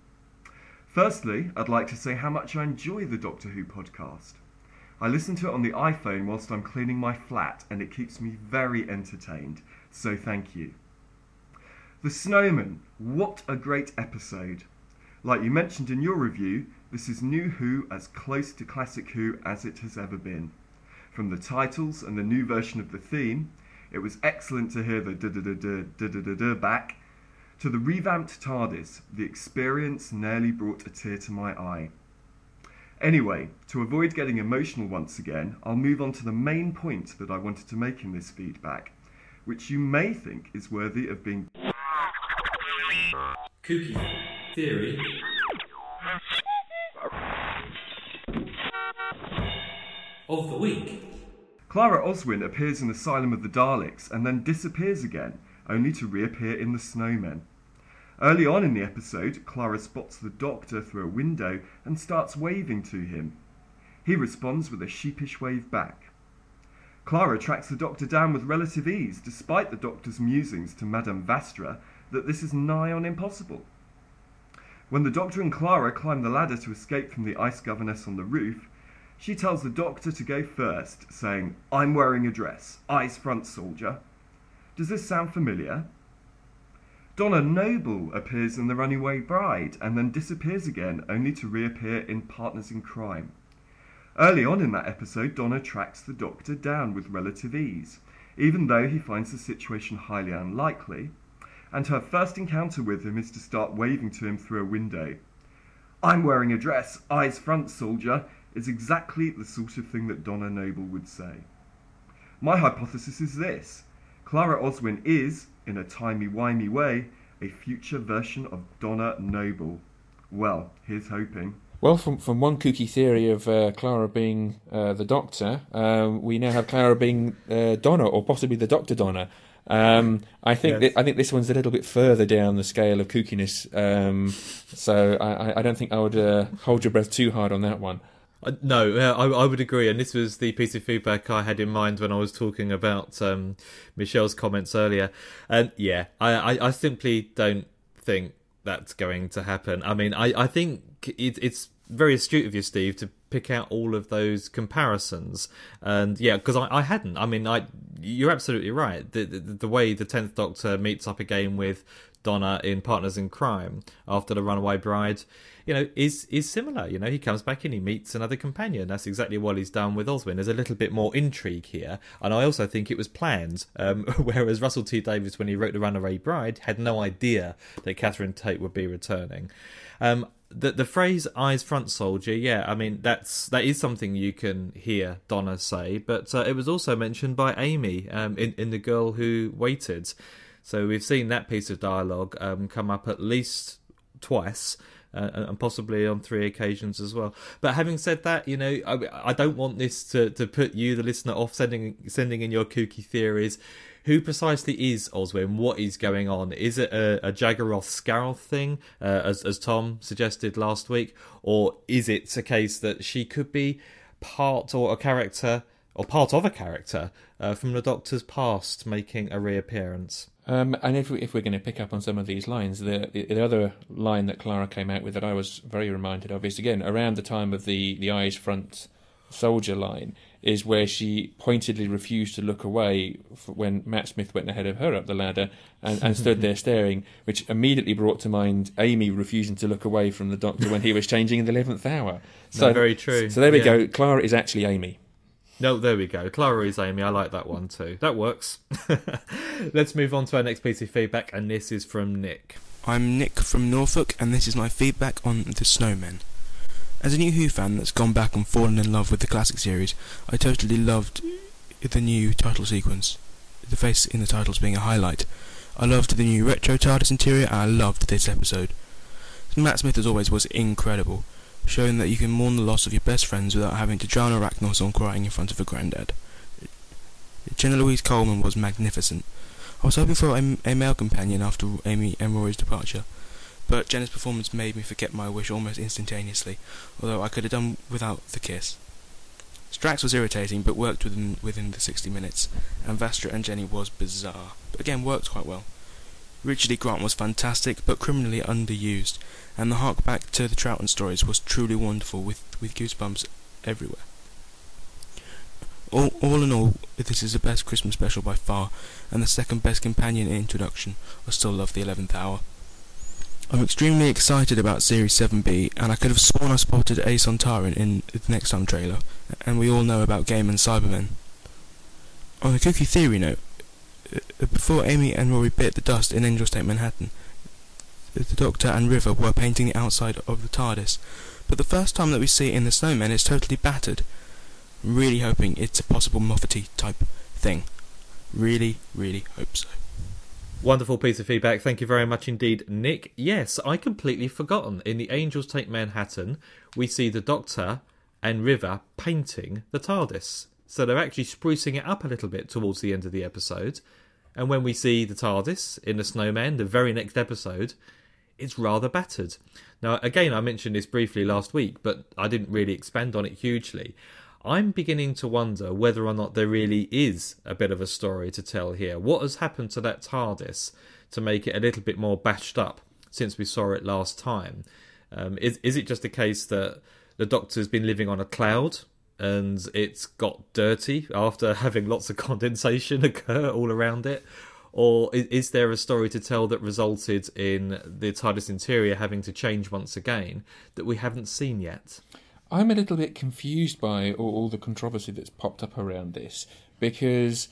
Firstly, I'd like to say how much I enjoy the Doctor Who podcast. I listen to it on the iPhone whilst I'm cleaning my flat, and it keeps me very entertained, so thank you. The Snowman, what a great episode! Like you mentioned in your review, this is New Who as close to Classic Who as it has ever been. From the titles and the new version of the theme, it was excellent to hear the da da da da da da da back to the revamped TARDIS, the experience nearly brought a tear to my eye. Anyway, to avoid getting emotional once again, I'll move on to the main point that I wanted to make in this feedback, which you may think is worthy of being. Kooky theory of the week. Clara Oswin appears in Asylum of the Daleks and then disappears again, only to reappear in The Snowmen. Early on in the episode, Clara spots the Doctor through a window and starts waving to him. He responds with a sheepish wave back. Clara tracks the Doctor down with relative ease, despite the Doctor's musings to Madame Vastra that this is nigh on impossible. When the Doctor and Clara climb the ladder to escape from the ice governess on the roof, she tells the doctor to go first, saying, I'm wearing a dress. Eyes front, soldier. Does this sound familiar? Donna Noble appears in The Runaway Bride and then disappears again, only to reappear in Partners in Crime. Early on in that episode, Donna tracks the Doctor down with relative ease, even though he finds the situation highly unlikely, and her first encounter with him is to start waving to him through a window. I'm wearing a dress, eyes front, soldier, is exactly the sort of thing that Donna Noble would say. My hypothesis is this Clara Oswin is, in a timey-wimey way, a future version of Donna Noble. Well, here's hoping. Well, from from one kooky theory of uh, Clara being uh, the Doctor, um, we now have Clara being uh, Donna, or possibly the Doctor Donna. Um, I think Yes. thi- I think this one's a little bit further down the scale of kookiness, um, so I, I- I don't think I would uh, hold your breath too hard on that one. Uh, No, uh, I, I would agree, and this was the piece of feedback I had in mind when I was talking about um, Michelle's comments earlier. And yeah, I, I, I simply don't think that's going to happen. I mean, I, I think it, it's very astute of you, Steve, to pick out all of those comparisons. And yeah, because I, I hadn't. I mean, I you're absolutely right. The, the, the way the Tenth Doctor meets up again with Donna in Partners in Crime after the Runaway Bride, you know, is is similar. You know, he comes back and he meets another companion. That's exactly what he's done with Oswin. There's a little bit more intrigue here, and I also think it was planned. Um, whereas Russell T Davies, when he wrote the Runaway Bride, had no idea that Catherine Tate would be returning. Um, the the phrase "eyes front soldier," yeah, I mean that's that is something you can hear Donna say, but uh, it was also mentioned by Amy um, in in the girl who waited. So we've seen that piece of dialogue um, come up at least twice. Uh, and possibly on three occasions as well. But having said that, you know, I, I don't want this to, to put you, the listener, off sending sending in your kooky theories. Who precisely is Oswin? What is going on? Is it a, a Jagaroth Scaroth thing, uh, as as Tom suggested last week, or is it a case that she could be part or a character or part of a character uh, from the Doctor's past making a reappearance? Um, and if, we, if we're going to pick up on some of these lines, the, the the other line that Clara came out with that I was very reminded of is again around the time of the the eyes front soldier line is where she pointedly refused to look away when Matt Smith went ahead of her up the ladder and, and stood there staring, which immediately brought to mind Amy refusing to look away from the Doctor when he was changing in the eleventh hour. No, very true. So there we Yeah. go. Clara is actually Amy. No, there we go. Clara is Amy. I like that one too. That works. Let's move on to our next piece of feedback, and this is from Nick. I'm Nick from Norfolk, and this is my feedback on The Snowmen. As a new Who fan that's gone back and fallen in love with the classic series, I totally loved the new title sequence, the face in the titles being a highlight. I loved the new retro TARDIS interior, and I loved this episode. Matt Smith, as always, was incredible, showing that you can mourn the loss of your best friends without having to drown Arachnos on crying in front of a granddad. Jenna Louise Coleman was magnificent. I was hoping for a, a male companion after Amy and Rory's departure, but Jenna's performance made me forget my wish almost instantaneously, although I could have done without the kiss. Strax was irritating, but worked within within the 60 minutes, and Vastra and Jenny was bizarre, but again worked quite well. Richard E. Grant was fantastic, but criminally underused, and the hark back to the Troughton stories was truly wonderful, with, with goosebumps everywhere. All, all in all, this is the best Christmas special by far, and the second best companion introduction. I still love the 11th hour. I'm extremely excited about Series 7B, and I could have sworn I spotted a Sontaran in the next time trailer, and we all know about Gaiman Cybermen. On a kooky theory note, uh, before Amy and Rory bit the dust in Angels Take Manhattan, the Doctor and River were painting the outside of the TARDIS, but the first time that we see it in the Snowman it's totally battered. Really hoping it's a possible Moffaty type thing. Really, really hope so. Wonderful piece of feedback. Thank you very much indeed, Nick. Yes, I completely forgotten. In the Angels Take Manhattan, we see the Doctor and River painting the TARDIS. So they're actually sprucing it up a little bit towards the end of the episode. And when we see the TARDIS in the Snowman, the very next episode, it's rather battered. Now, again, I mentioned this briefly last week, but I didn't really expand on it hugely. I'm beginning to wonder whether or not there really is a bit of a story to tell here. What has happened to that TARDIS to make it a little bit more bashed up since we saw it last time? Um, is is it just a case that the Doctor's been living on a cloud and it's got dirty after having lots of condensation occur all around it? Or is, there a story to tell that resulted in the TARDIS interior having to change once again that we haven't seen yet? I'm a little bit confused by all, all the controversy that's popped up around this because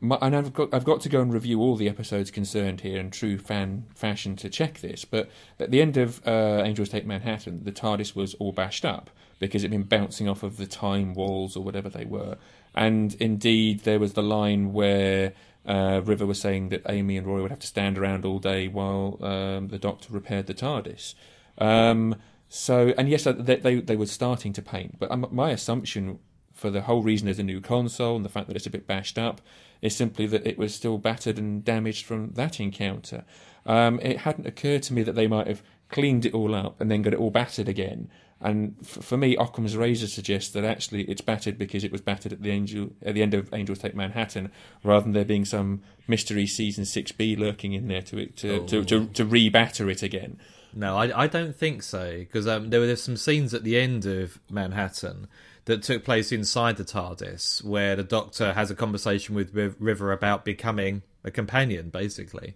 my, and I've got I've got to go and review all the episodes concerned here in true fan fashion to check this. But at the end of uh, Angels Take Manhattan, the TARDIS was all bashed up because it'd been bouncing off of the time walls or whatever they were. And indeed, there was the line where uh, River was saying that Amy and Roy would have to stand around all day while um, the Doctor repaired the TARDIS. Um, so, and yes, they, they, they were starting to paint, but um, my assumption for the whole reason there's a new console and the fact that it's a bit bashed up is simply that it was still battered and damaged from that encounter. Um, it hadn't occurred to me that they might have cleaned it all up and then got it all battered again. And f- for me, Occam's razor suggests that actually it's battered because it was battered at the angel at the end of Angels Take Manhattan, rather than there being some mystery season six B lurking in there to to Oh. to, to, to rebatter it again. No, I, I don't think so because um, there were some scenes at the end of Manhattan that took place inside the TARDIS where the Doctor has a conversation with River about becoming a companion, basically,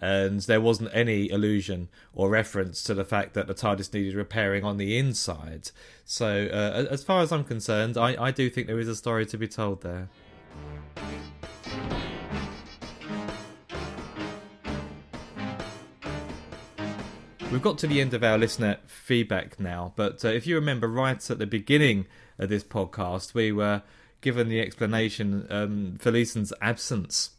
and there wasn't any allusion or reference to the fact that the TARDIS needed repairing on the inside. So, uh, as far as I'm concerned, I, I do think there is a story to be told there. We've got to the end of our listener feedback now, but uh, if you remember right at the beginning of this podcast, we were given the explanation um, for Leeson's absence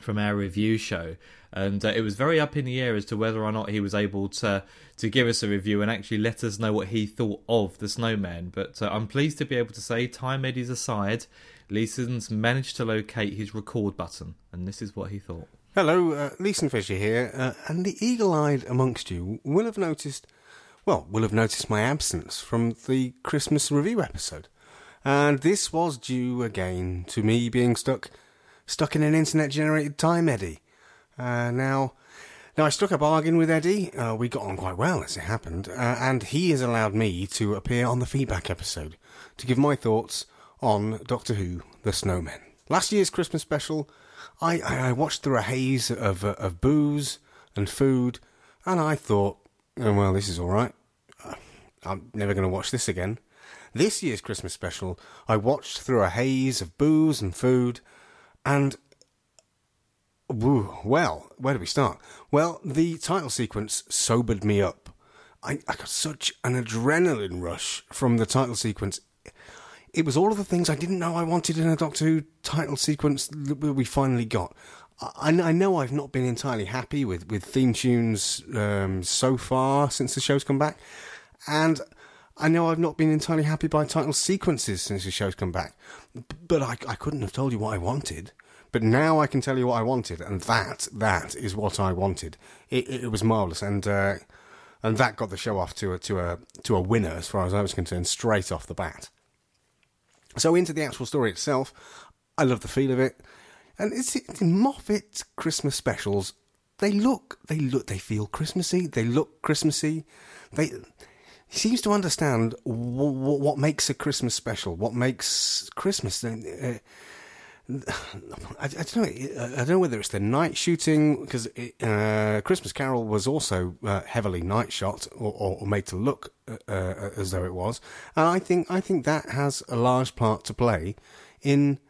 from our review show, and uh, it was very up in the air as to whether or not he was able to to give us a review and actually let us know what he thought of the Snowman. But uh, I'm pleased to be able to say, time eddies aside, Leeson's managed to locate his record button, and this is what he thought. Hello, uh, Leeson Fisher here, uh, and the eagle-eyed amongst you will have noticed, well, will have noticed my absence from the Christmas review episode, and this was due again to me being stuck, stuck in an internet-generated time eddy. Uh, now, now I struck a bargain with Eddie. Uh, we got on quite well as it happened, uh, and he has allowed me to appear on the feedback episode to give my thoughts on Doctor Who: The Snowmen. Last year's Christmas special, I, I, I watched through a haze of uh, of booze and food, and I thought, oh, well, this is all right. Uh, I'm never going to watch this again. This year's Christmas special, I watched through a haze of booze and food, and Well, where do we start? Well, the title sequence sobered me up. I, I got such an adrenaline rush from the title sequence. It was all of the things I didn't know I wanted in a Doctor Who title sequence that we finally got. I, I know I've not been entirely happy with, with theme tunes um, so far since the show's come back, and I know I've not been entirely happy by title sequences since the show's come back. But I, I couldn't have told you what I wanted. But now I can tell you what I wanted, and that that is what I wanted. It, it, was marvelous, and uh, and that got the show off to a to a to a winner as far as I was concerned, straight off the bat. So into the actual story itself, I love the feel of it, and it's, it's Moffat Christmas specials. They look, they look, they feel Christmassy. They look Christmassy. They he seems to understand w- w- what makes a Christmas special, what makes Christmas. Uh, I, I don't know. I don't know whether it's the night shooting because uh, Christmas Carol was also uh, heavily night shot or, or, made to look uh, uh, as though it was, and I think I think that has a large part to play in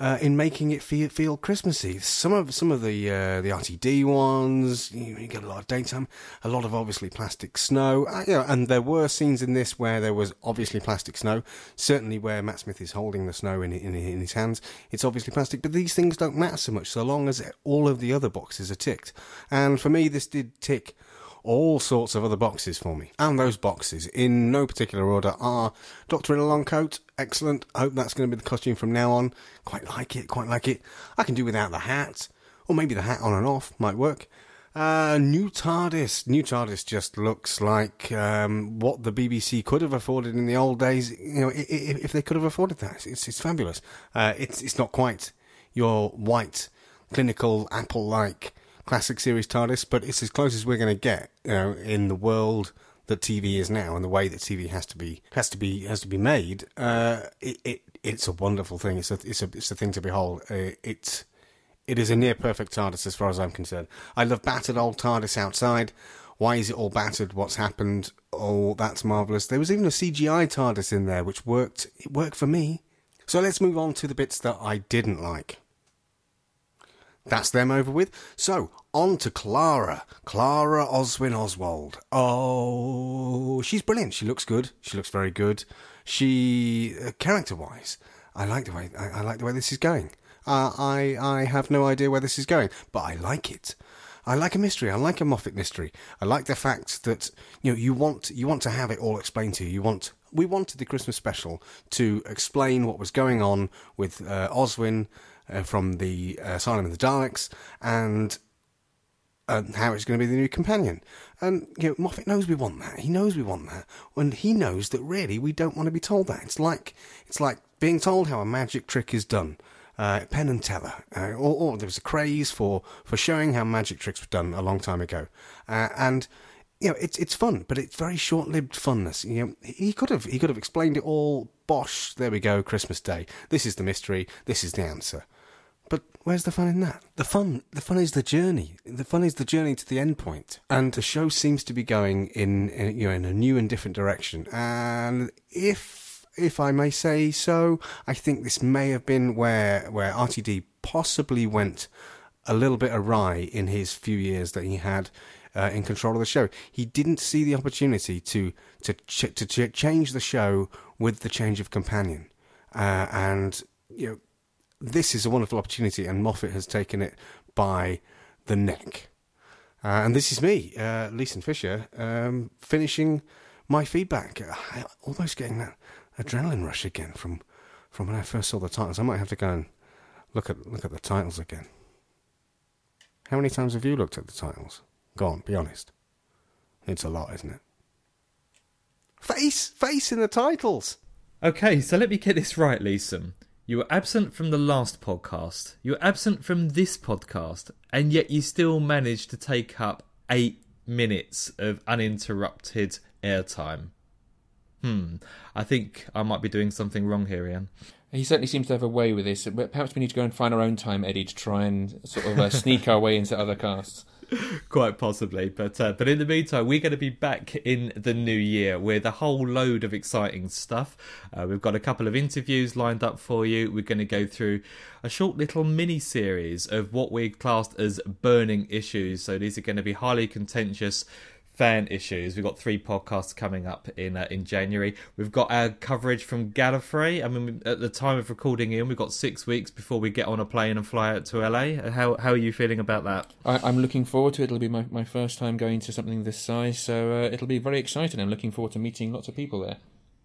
uh, in making it feel feel Christmassy. Some of some of the uh, the RTD ones, you, you get a lot of daytime, a lot of obviously plastic snow. Uh, you know, and there were scenes in this where there was obviously plastic snow. Certainly where Matt Smith is holding the snow in in, in his hands, it's obviously plastic. But these things don't matter so much so long as all of the other boxes are ticked. And for me, this did tick all sorts of other boxes for me. And those boxes, in no particular order, are Doctor in a Long Coat, excellent. I hope that's going to be the costume from now on. Quite like it, quite like it. I can do without the hat, or maybe the hat on and off might work. Uh, new TARDIS. New TARDIS just looks like um, what the BBC could have afforded in the old days. You know, i- i- if they could have afforded that, it's it's fabulous. Uh, it's it's not quite your white, clinical, Apple-like classic series TARDIS, but it's as close as we're going to get, you know, in the world that TV is now and the way that TV has to be has to be has to be made. Uh, it, it it's a wonderful thing. It's a it's a it's a thing to behold. Uh, it's it is a near perfect TARDIS as far as I'm concerned. I love battered old TARDIS outside. Why is it all battered? What's happened? Oh, that's marvellous. There was even a CGI TARDIS in there, which worked. It worked for me. So let's move on to the bits that I didn't like. That's them over with. So, on to Clara. Clara Oswin Oswald. Oh, she's brilliant. She looks good. She looks very good. She, uh, character wise, I like the way, I, I like the way this is going. Uh, I, I have no idea where this is going, but I like it. I like a mystery. I like a Moffat mystery. I like the fact that you know you want you want to have it all explained to you. You want we wanted the Christmas special to explain what was going on with uh, Oswin uh, from the uh, Asylum of the Daleks and uh, how it's going to be the new companion. And you know, Moffat knows we want that. He knows we want that, and he knows that really we don't want to be told that. It's like it's like being told how a magic trick is done. Uh, Penn and Teller, uh, or, or there was a craze for, for showing how magic tricks were done a long time ago, uh, and you know it's it's fun, but it's very short lived funness. You know, he could have he could have explained it all. Bosh, there we go, Christmas Day. This is the mystery. This is the answer. But where's the fun in that? The fun, the fun is the journey. The fun is the journey to the end point. And the show seems to be going in, in you know, in a new and different direction. And if if I may say so, I think this may have been where where RTD possibly went a little bit awry in his few years that he had uh, in control of the show. He didn't see the opportunity to to ch- to ch- change the show with the change of companion, uh, and you know this is a wonderful opportunity, and Moffat has taken it by the neck. Uh, and this is me, uh, Leeson Fisher, um, finishing my feedback. I, almost getting that adrenaline rush again from from when I first saw the titles. I might have to go and look at look at the titles again. How many times have you looked at the titles? Go on, be honest. It's a lot, isn't it? Face, face in the titles. Okay, so let me get this right, Leeson. You were absent from the last podcast. You were absent from this podcast, and yet you still managed to take up eight minutes of uninterrupted airtime. Hmm. I think I might be doing something wrong here, Ian. He certainly seems to have a way with this. But perhaps we need to go and find our own time, Eddie, to try and sort of uh, sneak our way into other casts. Quite possibly, but uh, but in the meantime, we're going to be back in the new year with a whole load of exciting stuff. Uh, we've got a couple of interviews lined up for you. We're going to go through a short little mini series of what we classed as burning issues. So these are going to be highly contentious fan issues. We've got three podcasts coming up in uh, in January. We've got our coverage from Gallifrey. I mean, at the time of recording in, we've got six weeks before we get on a plane and fly out to LA. How how are you feeling about that? I, am looking forward to it. It'll be my, my first time going to something this size, so uh, it'll be very exciting. I'm looking forward to meeting lots of people there.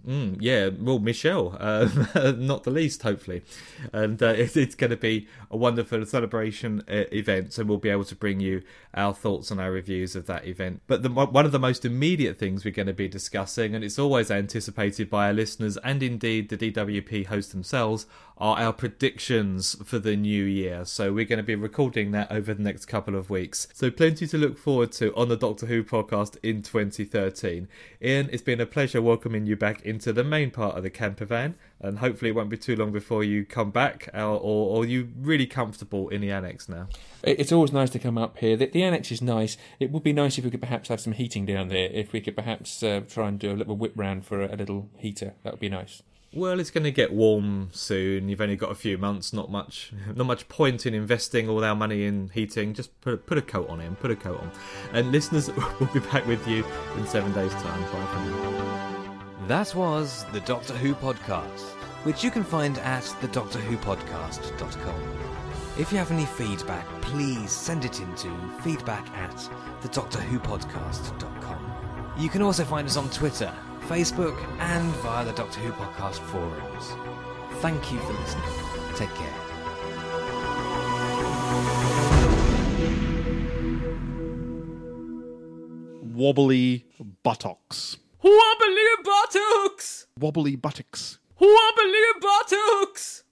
Mm, yeah, well, Michelle, uh, not the least, hopefully. And uh, it, it's going to be a wonderful celebration uh, event, so we'll be able to bring you our thoughts and our reviews of that event. But the, one of the most immediate things we're going to be discussing, and it's always anticipated by our listeners and indeed the DWP hosts themselves, are our predictions for the new year. So we're going to be recording that over the next couple of weeks. So plenty to look forward to on the Doctor Who podcast in 2013. Ian, it's been a pleasure welcoming you back into the main part of the camper van, and hopefully it won't be too long before you come back, or, or, or you really comfortable in the annex now. It's always nice to come up here. The, the, annex is nice. It would be nice if we could perhaps have some heating down there. If we could perhaps uh, try and do a little whip round for a, a little heater, that would be nice. Well, it's going to get warm soon. You've only got a few months. Not much. Not much point in investing all our money in heating. Just put put a coat on him. Put a coat on. And listeners, we'll be back with you in seven days' time. Bye for now. That was the Doctor Who podcast, which you can find at thedoctorwhopodcast.com. If you have any feedback, please send it in to feedback at thedoctorwhopodcast.com. You can also find us on Twitter Facebook, and via the Doctor Who podcast forums. Thank you for listening. Take care. Wobbly buttocks. Wobbly buttocks! Wobbly buttocks. Wobbly buttocks!